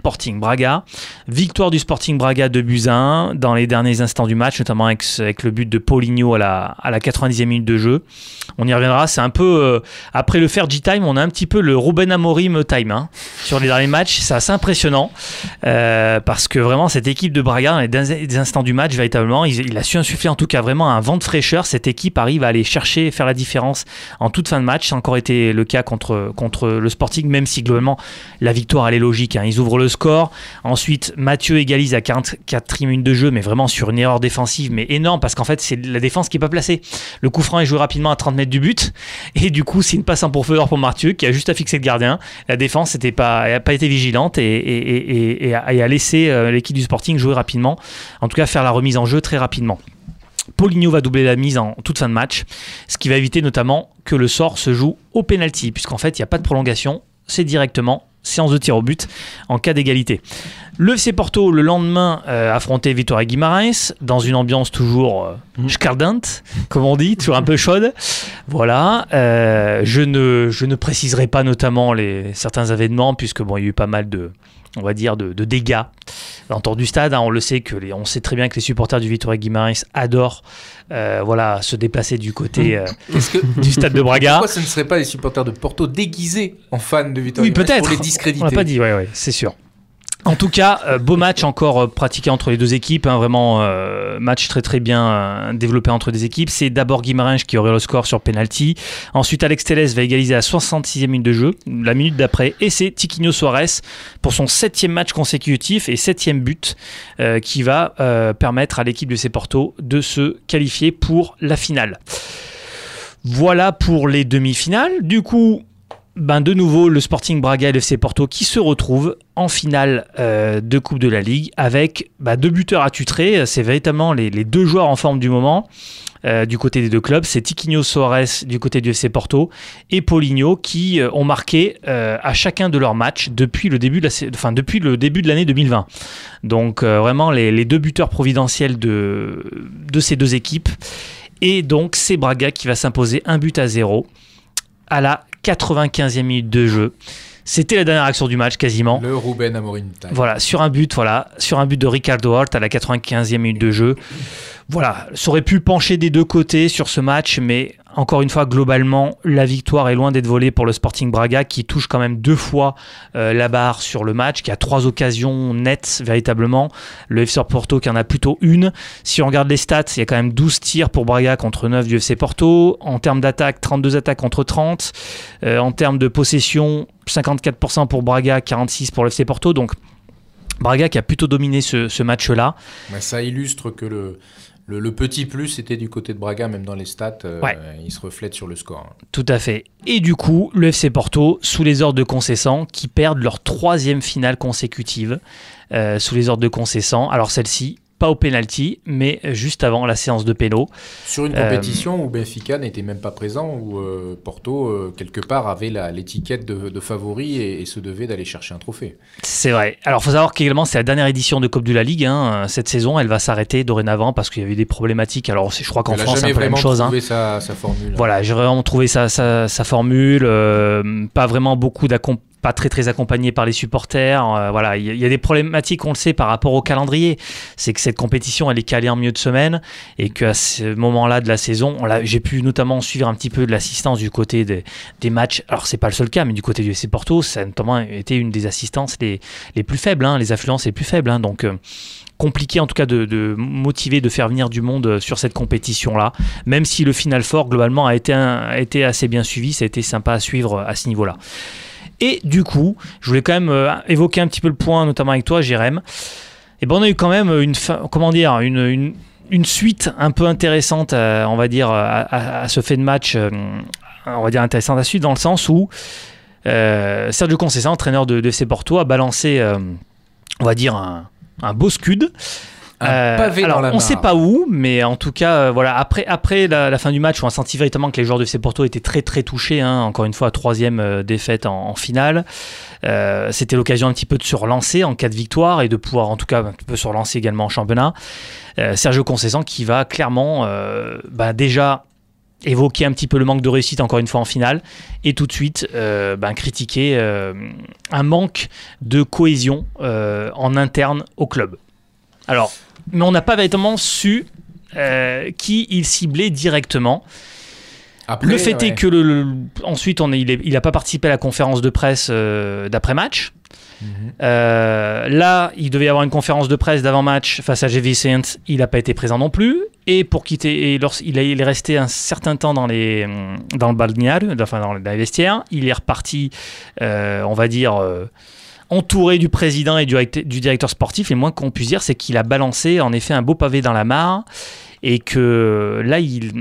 Sporting Braga. Victoire du Sporting Braga de Buzyn dans les derniers instants du match, notamment avec, avec le but de Paulinho à la, à la 90e minute de jeu. On y reviendra, c'est un peu... euh, après le Fergie Time, on a un petit peu le Ruben Amorim Time hein, sur les derniers matchs. C'est assez impressionnant euh, parce que vraiment cette équipe de Braga, dans les instants du match, véritablement, il, a su insuffler en tout cas vraiment un vent de fraîcheur. Cette équipe arrive à aller chercher faire la différence en toute fin de match. Ça a encore été le cas contre, le Sporting, même si globalement la victoire elle est logique. hein. Ils ouvrent le score. Ensuite, Mathieu égalise à 44 minutes de jeu, mais vraiment sur une erreur défensive, mais énorme parce qu'en fait c'est la défense qui est pas placée. Le coup franc est joué rapidement à 30 mètres du but, et du coup c'est une passe en profondeur pour Mathieu qui a juste à fixer le gardien. La défense n'a pas, pas été vigilante et, a, laissé euh, l'équipe du Sporting jouer rapidement, en tout cas faire la remise en jeu très rapidement. Paulinho va doubler la mise en toute fin de match, ce qui va éviter notamment que le sort se joue au penalty, puisqu'en fait il n'y a pas de prolongation, c'est directement séance de tir au but en cas d'égalité. Le FC Porto, le lendemain, euh, affrontait Vitória Guimarães dans une ambiance toujours euh, escaldante, comme on dit, toujours un peu chaude. Voilà. euh, je, ne, je ne préciserai pas notamment les, certains événements, puisque bon, il y a eu pas mal de, on va dire, de, de dégâts l'entour du stade. hein. on le sait que les, on sait très bien que les supporters du Vitória Guimarães adorent, euh, voilà, se déplacer du côté euh, Est-ce que du stade de Braga. pourquoi ce ne serait pas les supporters de Porto déguisés en fans de Vitória Oui, peut-être. pour les On discréditer l'a pas dit, ouais, c'est sûr. En tout cas, euh, beau match encore euh, pratiqué entre les deux équipes, hein, vraiment euh, match très très bien développé entre les équipes. C'est d'abord Guimarães qui aurait le score sur penalty. Ensuite, Alex Telles va égaliser à 66e minute de jeu, la minute d'après, et c'est Tiquinho Suarez pour son septième match consécutif et septième but qui va permettre à l'équipe de ces Porto de se qualifier pour la finale. Voilà pour les demi-finales. Du coup, ben de nouveau le Sporting Braga et le FC Porto qui se retrouvent en finale euh, de Coupe de la Ligue avec bah, deux buteurs attitrés. C'est véritablement les, deux joueurs en forme du moment. euh, du côté des deux clubs, c'est Tiquinho Soares du côté du FC Porto et Paulinho qui euh, ont marqué à chacun de leurs matchs depuis le début de l'année 2020. Donc vraiment les, les deux buteurs providentiels de, de ces deux équipes. Et donc c'est Braga qui va s'imposer un but à zéro à la 95e minute de jeu. C'était la dernière action du match quasiment. Le Ruben Amorim. Voilà, sur un but, voilà, sur un but de Ricardo Hort à la 95e minute de jeu. Voilà, ça aurait pu pencher des deux côtés sur ce match, mais encore une fois, globalement, la victoire est loin d'être volée pour le Sporting Braga qui touche quand même deux fois euh, la barre sur le match, qui a trois occasions nettes véritablement. Le FC Porto qui en a plutôt une. Si on regarde les stats, il y a quand même 12 tirs pour Braga contre 9 du FC Porto. En termes d'attaque, 32 attaques contre 30. Euh, en termes de possession, 54% pour Braga, 46% pour le FC Porto. Donc Braga qui a plutôt dominé ce, match-là. Ça illustre que le, le, le petit plus était du côté de Braga, même dans les stats, euh, Ouais. il se reflète sur le score. hein. Tout à fait. Et du coup, le FC Porto, sous les ordres de Concessant, qui perdent leur troisième finale consécutive euh, sous les ordres de Concessant. Alors celle-ci, pas au penalty, mais juste avant la séance de péno. Sur une Euh, compétition où Benfica n'était même pas présent, où euh, Porto, euh, quelque part, avait l'étiquette de, de favori et, et se devait d'aller chercher un trophée. C'est vrai. Alors, faut savoir qu'également, c'est la dernière édition de Coupe de la Ligue. hein. Cette saison, elle va s'arrêter dorénavant parce qu'il y avait des problématiques. Alors, je crois qu'en a France, c'est un jamais peu la même vraiment chose. hein. trouvé sa, sa formule. Voilà, j'ai vraiment trouvé sa, sa, sa formule, euh, pas vraiment beaucoup d'accom- pas très très accompagné par les supporters. euh, voilà, il y, a- des problématiques, on le sait, par rapport au calendrier. C'est que cette compétition, elle est calée en milieu de semaine et qu'à ce moment-là de la saison, j'ai pu notamment suivre un petit peu de l'assistance du côté des, matchs. Alors c'est pas le seul cas, mais du côté du FC Porto, ça a notamment été une des assistances les, les plus faibles, hein, les affluences les plus faibles. hein. donc euh, compliqué en tout cas de, motiver, de faire venir du monde euh, sur cette compétition-là. Même si le final fort, globalement, a été, a été assez bien suivi, ça a été sympa à suivre à ce niveau-là. Et du coup, je voulais quand même euh, évoquer un petit peu le point, notamment avec toi, Jérém. Et ben, on a eu quand même une, comment dire, une, une, suite un peu intéressante, euh, on va dire, à, à- ce fait de match, euh, on va dire intéressante à suivre, dans le sens où euh, Sergio Conceição, entraîneur de, de FC Porto, a balancé, euh, on va dire, un beau scud. Un Euh, pavé alors, dans la on mare. sait pas où, mais en tout cas, euh, voilà. Après, après la, la fin du match, on a senti véritablement que les joueurs de FC Porto étaient très très touchés. hein. encore une fois, troisième euh, défaite en, en finale. C'était l'occasion un petit peu de se relancer en cas de victoire et de pouvoir, en tout cas, un petit peu se relancer également en championnat. Sergio Conceição qui va clairement, bah, déjà évoquer un petit peu le manque de réussite encore une fois en finale et tout de suite euh, ben, critiquer euh, un manque de cohésion euh, en interne au club. Alors, mais on n'a pas véritablement su euh, qui il ciblait directement. Après, le fait ouais. est que le, le- ensuite on est, il n'a pas participé à la conférence de presse euh, d'après match. Mhm. Euh, là, il devait y avoir une conférence de presse d'avant-match face à GV Saints. Il n'a pas été présent non plus. Et pour quitter, et lors- il, est resté un certain temps dans, les, dans le balnéaire, enfin dans les vestiaires. Il est reparti, on va dire, entouré du président et du, direct- du directeur sportif. Et le moins qu'on puisse dire, c'est qu'il a balancé en effet un beau pavé dans la mare. Et que là, il,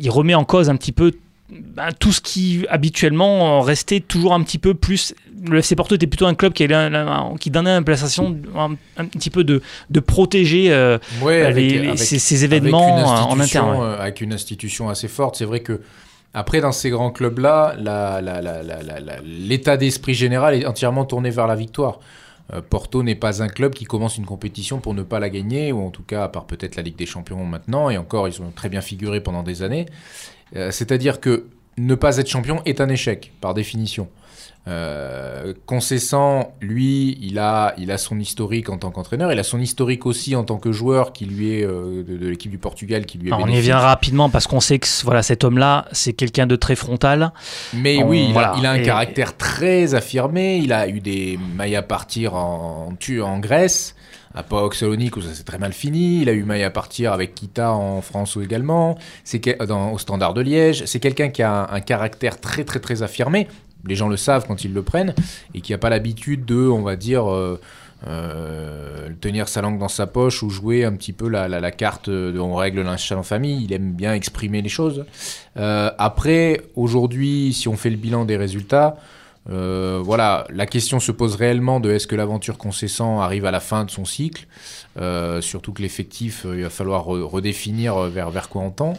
il remet en cause un petit peu ben, tout ce qui habituellement restait toujours un petit peu plus. Le FC Porto était plutôt un club qui, un- qui donnait l'impression un, un petit peu de, de protéger euh, Ouais, avec- les- les- avec- ces, événements euh, en interne. ouais. euh, avec une institution assez forte. C'est vrai que après, dans ces grands clubs-là, l'état d'esprit général est entièrement tourné vers la victoire. Euh, Porto n'est pas un club qui commence une compétition pour ne pas la gagner, ou en tout cas, à part peut-être la Ligue des Champions maintenant, et encore, ils ont très bien figuré pendant des années. Euh, C'est-à-dire que ne pas être champion est un échec, par définition. Euh, Concessant, lui, il a, il a son historique en tant qu'entraîneur, il a son historique aussi en tant que joueur qui lui est euh, de, de l'équipe du Portugal qui lui est Alors, on y vient rapidement parce qu'on sait que voilà, cet homme-là, c'est quelqu'un de très frontal. Mais On- oui, il, voilà. a, il a un Et- caractère très affirmé. Il a eu des mailles à partir en, tu- en Grèce, à PAOK Salonique où ça s'est très mal fini. Il a eu maille à partir avec Kita en France également. C'est au Standard de Liège. C'est quelqu'un qui a un, un caractère très très très affirmé. Les gens le savent quand ils le prennent et qui n'a pas l'habitude de, on va dire. euh, euh, tenir sa langue dans sa poche ou jouer un petit peu la, la, carte de on règle l'inchallah en famille. Il aime bien exprimer les choses. Euh, après, aujourd'hui, si on fait le bilan des résultats, euh, voilà, la question se pose réellement de est-ce que l'aventure Concessant arrive à la fin de son cycle, surtout que l'effectif, il va falloir re- redéfinir vers, vers quoi on tend.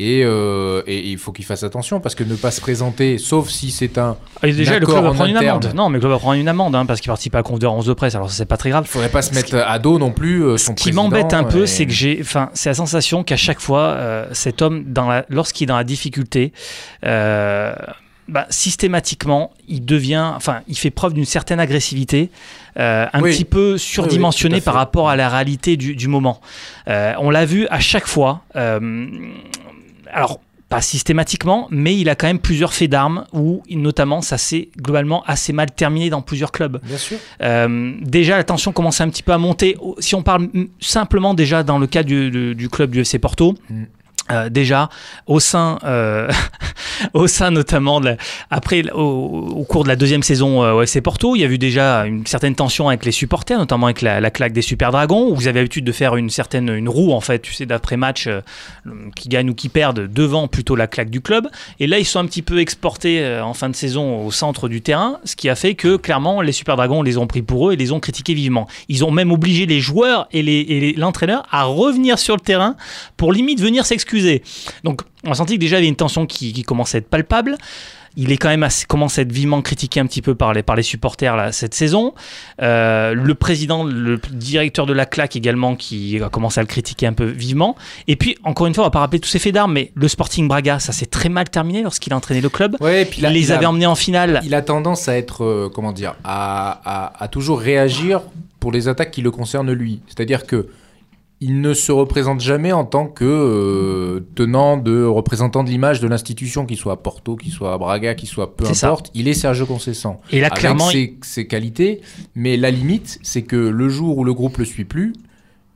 Et, euh, et il faut qu'il fasse attention parce que ne pas se présenter, sauf si c'est un. Et déjà, le club va en prendre une amende. Non, mais le club va prendre une amende hein, parce qu'il participe à la conférence de presse. Alors, c'est pas très grave. Il faudrait pas se mettre à dos non plus euh, son Ce qui m'embête un peu, et- c'est que j'ai, enfin, c'est la sensation qu'à chaque fois, euh, cet homme, lorsqu'il est dans la difficulté, euh, bah, systématiquement, il devient, enfin, il fait preuve d'une certaine agressivité, euh, un Oui. petit peu surdimensionnée Oui, oui, par rapport à la réalité du, du moment. Euh, on l'a vu à chaque fois. euh, alors. Pas systématiquement, mais il a quand même plusieurs faits d'armes où, notamment, ça s'est globalement assez mal terminé dans plusieurs clubs. Bien sûr. Euh, déjà, la tension commence un petit peu à monter. Si on parle simplement déjà dans le cas du, du- du club du FC Porto, Mm. Euh, déjà au sein, euh, au sein notamment de après au, cours de la deuxième saison euh, au FC Porto, il y a eu déjà une certaine tension avec les supporters, notamment avec la, la claque des Super Dragons, où vous avez l'habitude de faire une certaine une roue en fait, tu sais, d'après match euh, qui gagne ou qui perdent devant plutôt la claque du club. Et là, ils sont un petit peu exportés en fin de saison au centre du terrain, ce qui a fait que clairement les Super Dragons les ont pris pour eux et les ont critiqués vivement. Ils ont même obligé les joueurs et l'entraîneur à revenir sur le terrain pour limite venir s'excuser. Donc on a senti que déjà il y avait une tension qui, qui commençait à être palpable. Il est quand même assez, commence à être vivement critiqué un petit peu par les, par les supporters là, cette saison. Euh, le président, le directeur de la claque également qui a commencé à le critiquer un peu vivement. Et puis encore une fois, on va pas rappeler tous ces faits d'armes, mais le Sporting Braga, ça s'est très mal terminé lorsqu'il a entraîné le club. Ouais, et puis Il les a- avait emmenés en finale. Il a tendance à être, euh, comment dire, à, à- à toujours réagir pour les attaques qui le concernent lui. C'est-à-dire que il ne se représente jamais en tant que euh, tenant de représentant de l'image de l'institution, qu'il soit à Porto, qu'il soit à Braga, qu'il soit peu ça. importe. Il est Sergio Concessant. Et là, avec clairement, ses, ses qualités, mais la limite, c'est que le jour où le groupe le suit plus,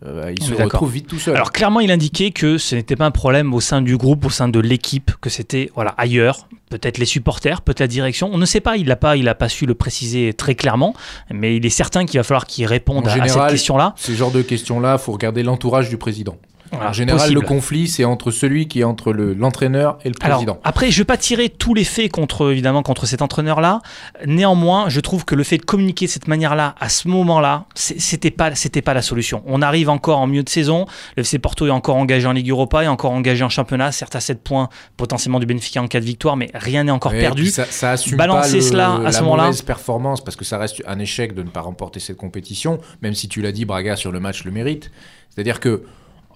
euh, il se est d'accord. retrouve vite tout seul. Alors clairement, il indiquait que ce n'était pas un problème au sein du groupe, au sein de l'équipe, que c'était voilà ailleurs, peut-être les supporters, peut-être la direction. On ne sait pas. Il n'a pas, il a pas su le préciser très clairement, mais il est certain qu'il va falloir qu'il réponde En à, à cette général, question-là. Ces genres de questions-là, faut regarder l'entourage du président. Voilà, en général, possible. le conflit, c'est entre celui qui est entre le- l'entraîneur et le Alors, président. après, je vais pas tirer tous les faits contre, évidemment, contre cet entraîneur-là. Néanmoins, je trouve que le fait de communiquer de cette manière-là, à ce moment-là, c'était pas, c'était pas la solution. On arrive encore en milieu de saison. Le FC Porto est encore engagé en Ligue Europa, est encore engagé en championnat, certes à 7 points potentiellement du Benfica en cas de victoire, mais rien n'est encore Ouais, perdu. Ça, ça assume Balancer pas le- cela à la ce moment-là. performance parce que ça reste un échec de ne pas remporter cette compétition, même si tu l'as dit, Braga sur le match le mérite. C'est-à-dire que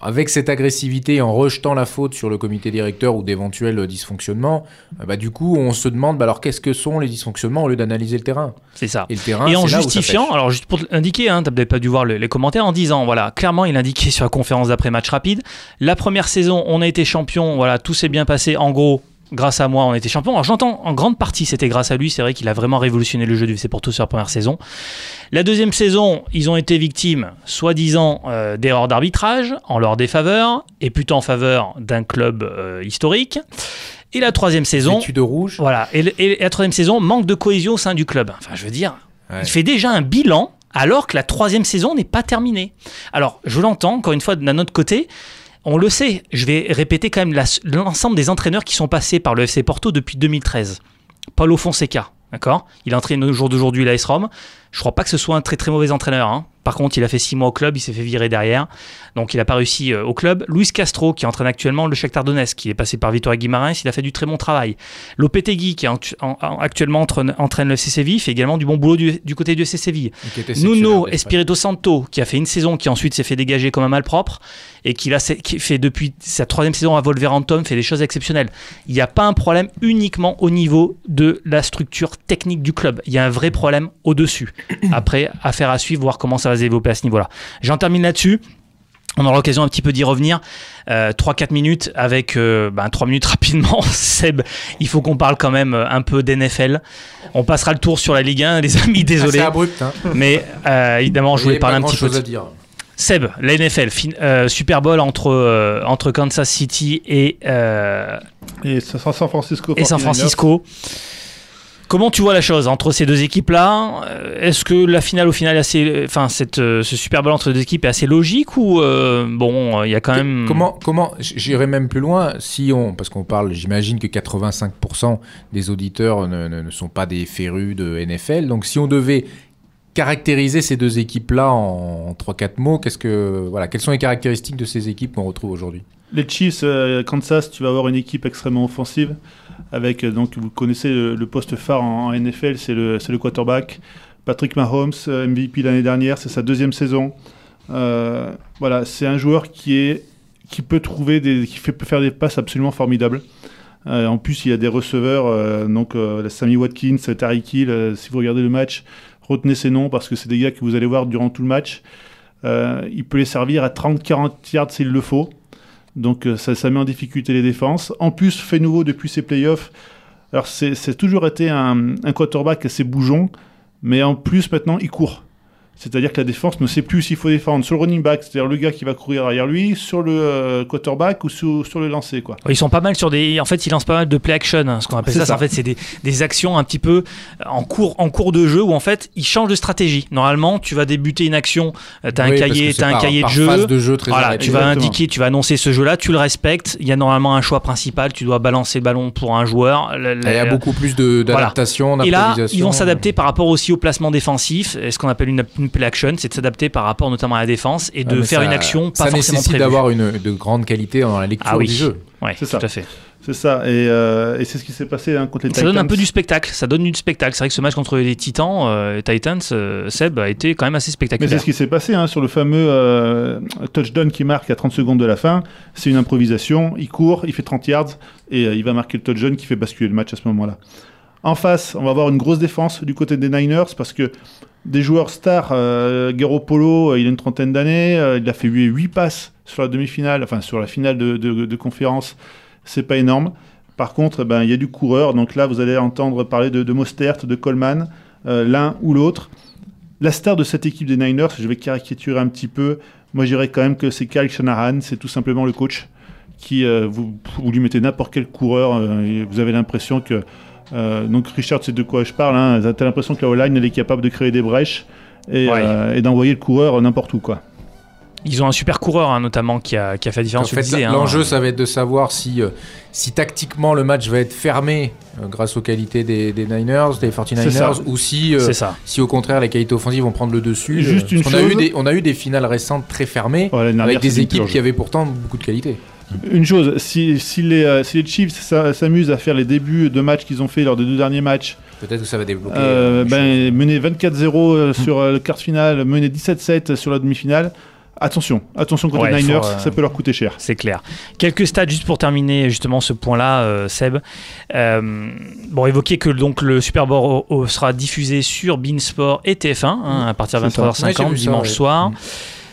avec cette agressivité, en rejetant la faute sur le comité directeur ou d'éventuels dysfonctionnements, euh, bah, du coup, on se demande bah, alors qu'est-ce que sont les dysfonctionnements au lieu d'analyser le terrain? C'est ça. Et le terrain, Et en justifiant, alors juste pour l'indiquer, hein, t'as peut-être pas dû voir le- les commentaires, en disant, voilà, clairement, il indiquait sur la conférence d'après-match rapide, la première saison, on a été champion, voilà, tout s'est bien passé, en gros, grâce à moi, on était champion. Alors j'entends, en grande partie, c'était grâce à lui, c'est vrai qu'il a vraiment révolutionné le jeu du FC Porto sur la première saison. La deuxième saison, ils ont été victimes, soi-disant, euh, d'erreurs d'arbitrage en leur défaveur, et plutôt en faveur d'un club euh, historique. Et la troisième saison, de rouge. voilà, et, le- et la troisième saison, manque de cohésion au sein du club. Enfin, je veux dire, Ouais. il fait déjà un bilan alors que la troisième saison n'est pas terminée. Alors, je l'entends, encore une fois, d'un autre côté, on le sait, je vais répéter quand même l'ensemble des entraîneurs qui sont passés par le FC Porto depuis 2013. Paulo Fonseca, d'accord? Il entraîne au jour d'aujourd'hui l'AS Rome. Je crois pas que ce soit un très très mauvais entraîneur. hein. Par contre, il a fait six mois au club, il s'est fait virer derrière. Donc il n'a pas réussi euh, au club. Luis Castro, qui entraîne actuellement le Shakhtar Donetsk, qui est passé par Vitória Guimarães, il a fait du très bon travail. Lopetegui, qui en- en- en- actuellement entraîne, entraîne le FC Séville, fait également du bon boulot du, du côté du était exceptionnel Nuno. Espirito Santo, qui a fait une saison, qui ensuite s'est fait dégager comme un malpropre, et qui, là, qui fait depuis sa troisième saison à Wolverhampton, fait des choses exceptionnelles. Il n'y a pas un problème uniquement au niveau de la structure technique du club. Il y a un vrai problème au-dessus. Après, affaire à suivre, voir comment ça va se développer à ce niveau-là. J'en termine là-dessus. On aura l'occasion un petit peu d'y revenir. Euh, 3-4 minutes avec euh, ben, 3 minutes rapidement. Seb, il faut qu'on parle quand même euh, un peu d'NFL. On passera le tour sur la Ligue 1, les amis, désolé. Assez abrupt. Hein. Mais euh, évidemment, je voulais pas parler un petit peu. à dire. Seb, la NFL, fin- euh, Super Bowl entre, euh, entre Kansas City et, euh, Et San Francisco. et San 49ers. Francisco. Comment tu vois la chose entre ces deux équipes-là Euh, Est-ce que la finale au final est assez, enfin cette, euh, ce Super Bowl entre les deux équipes est assez logique ou euh, bon, il y a quand même Comment, comment j'irai même plus loin si on, parce qu'on parle, j'imagine que 85% des auditeurs ne, ne- ne sont pas des férus de NFL. Donc, si on devait caractériser ces deux équipes-là en, 3-4 mots, qu'est-ce que, voilà, quelles sont les caractéristiques de ces équipes qu'on retrouve aujourd'hui? Les Chiefs, euh, Kansas, tu vas avoir une équipe extrêmement offensive. Avec, euh, donc, vous connaissez le, poste phare en, NFL, c'est le, le quarterback. Patrick Mahomes, euh, MVP l'année dernière, c'est sa deuxième saison. Euh, voilà, c'est un joueur qui, est, qui peut trouver des, qui fait, peut faire des passes absolument formidables. En plus, il y a des receveurs, donc Sammy Watkins, Tariq Hill. si vous regardez le match, retenez ces noms parce que c'est des gars que vous allez voir durant tout le match. Il peut les servir à 30-40 yards s'il le faut. Donc euh, ça, met en difficulté les défenses. En plus, fait nouveau depuis ses playoffs. Alors c'est c'est toujours été un, un quarterback assez bougeon, mais en plus maintenant il court. C'est-à-dire que la défense ne sait plus s'il faut défendre sur le running back, c'est-à-dire le gars qui va courir derrière lui, sur le euh, quarterback ou sur, sur le lancer. Quoi. Ils sont pas mal sur des. En fait, ils lancent pas mal de play action, hein, ce qu'on appelle ça. ça. En fait, c'est des, des actions un petit peu en cours, en cours de jeu où en fait ils changent de stratégie. Normalement, tu vas débuter une action, tu as un Oui, cahier, t'as un par- cahier de jeu. phase de jeu très Voilà, tu vas indiquer, tu vas annoncer ce jeu-là, tu le respectes. Il y a normalement un choix principal. Tu dois balancer le ballon pour un joueur. Le- le- Il y a beaucoup plus de- d'adaptation, et là, ils vont s'adapter par rapport aussi au placement défensif, et ce qu'on appelle une, une play action, c'est de s'adapter par rapport notamment à la défense et Ah, de mais faire ça- une action pas Ça forcément nécessite prévue. d'avoir une de grande qualité dans la lecture Ah oui. du jeu. Ouais, C'est tout ça. à fait. C'est ça, et, euh, et c'est ce qui s'est passé hein, contre les Ça Titans. donne un peu du spectacle. Ça donne du spectacle. C'est vrai que ce match contre les Titans, euh, Titans, euh, Seb a été quand même assez Mais c'est spectaculaire. ce qui s'est passé hein, sur le fameux euh, touchdown qui marque à 30 secondes de la fin. C'est une improvisation. Il court, il fait 30 yards et euh, il va marquer le touchdown qui fait basculer le match à ce moment-là. En face, on va avoir une grosse défense du côté des Niners parce que des joueurs stars, euh, Garoppolo, euh, il a une trentaine d'années, euh, il a fait 8 passes sur la demi-finale, enfin sur la finale de, conférence. C'est pas énorme. Par contre, ben, il y a du coureur. Donc là, vous allez entendre parler de, Mostert, de Coleman, euh, l'un ou l'autre. La star de cette équipe des Niners, je vais caricaturer un petit peu. Moi, je dirais quand même que c'est Kyle Shanahan, c'est tout simplement le coach qui, vous, lui mettez n'importe quel coureur, et vous avez l'impression que. Euh, donc, Richard, c'est de quoi je parle. Hein, avez l'impression que la O-line, elle est capable de créer des brèches et, Ouais. euh, et d'envoyer le coureur n'importe où, quoi. Ils ont un super coureur, hein, notamment, qui a, qui a fait la En différence. le fait, hein. l'enjeu, ça va être de savoir si, euh, si tactiquement le match va être fermé euh, grâce aux qualités des, des Niners, des C'est 49ers, ça. ou si, euh, ça. si au contraire les qualités offensives vont prendre le dessus. Juste euh, une qu'on a, eu des, on a eu des finales récentes très fermées avec des équipes qui avaient pourtant beaucoup de qualité. Une chose, si, si les, euh, si les Chiefs s'a- s'amusent à faire les débuts de matchs qu'ils ont fait lors des deux derniers matchs, Peut-être que ça va débloquer. Euh, euh, ben, mener 24-0 euh, sur le quart de finale, mener 17-7 sur la demi-finale. Attention, attention contre Ouais, les Niners, faut, euh, ça peut leur coûter cher. C'est clair. Quelques stats juste pour terminer justement ce point-là, euh, Seb. Euh, bon, évoquer que donc le Super Bowl o- o- sera diffusé sur Beansport et TF1 hein, à partir de C'est ça. 23h50 Ouais, j'ai vu ça, dimanche ouais. soir. Mm.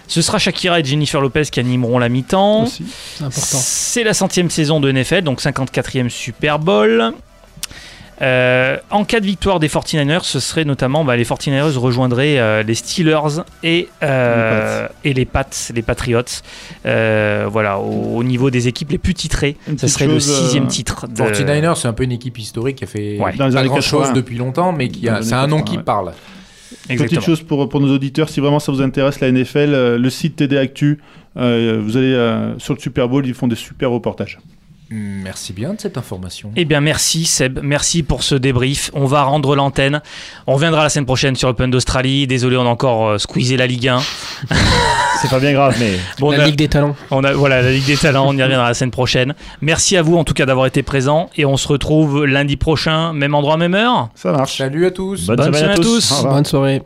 Ce sera Shakira et Jennifer Lopez qui animeront la mi-temps. C'est important. C'est la centième saison de NFL, donc 54e Super Bowl. Euh, en cas de victoire des 49ers, ce serait notamment bah, les 49ers rejoindraient euh, les Steelers et, euh, et les Pats, les Patriots. Euh, voilà, au, au niveau des équipes les plus titrées, ce serait le chose, sixième titre. de- 49ers, c'est un peu une équipe historique qui a fait Ouais. Les pas grand chose 80. depuis longtemps, mais qui a, les c'est un nom 80, qui ouais. parle. Petite chose pour, pour nos auditeurs, si vraiment ça vous intéresse, la NFL, euh, le site TD Actu, euh, vous allez euh, sur le Super Bowl, ils font des super reportages. Merci bien de cette information. Eh bien, merci Seb, merci pour ce débrief. On va rendre l'antenne. On reviendra la semaine prochaine sur Open d'Australie. Désolé, on a encore euh, squeezé la Ligue 1. C'est pas bien grave, mais Bon, on la a- Ligue des Talents. On a voilà la Ligue des Talents, on y reviendra la semaine prochaine. Merci à vous en tout cas d'avoir été présents et on se retrouve lundi prochain, même endroit, même heure. Ça marche. Salut à tous. bonne, Bonne semaine à semaine à tous. Bonne soirée.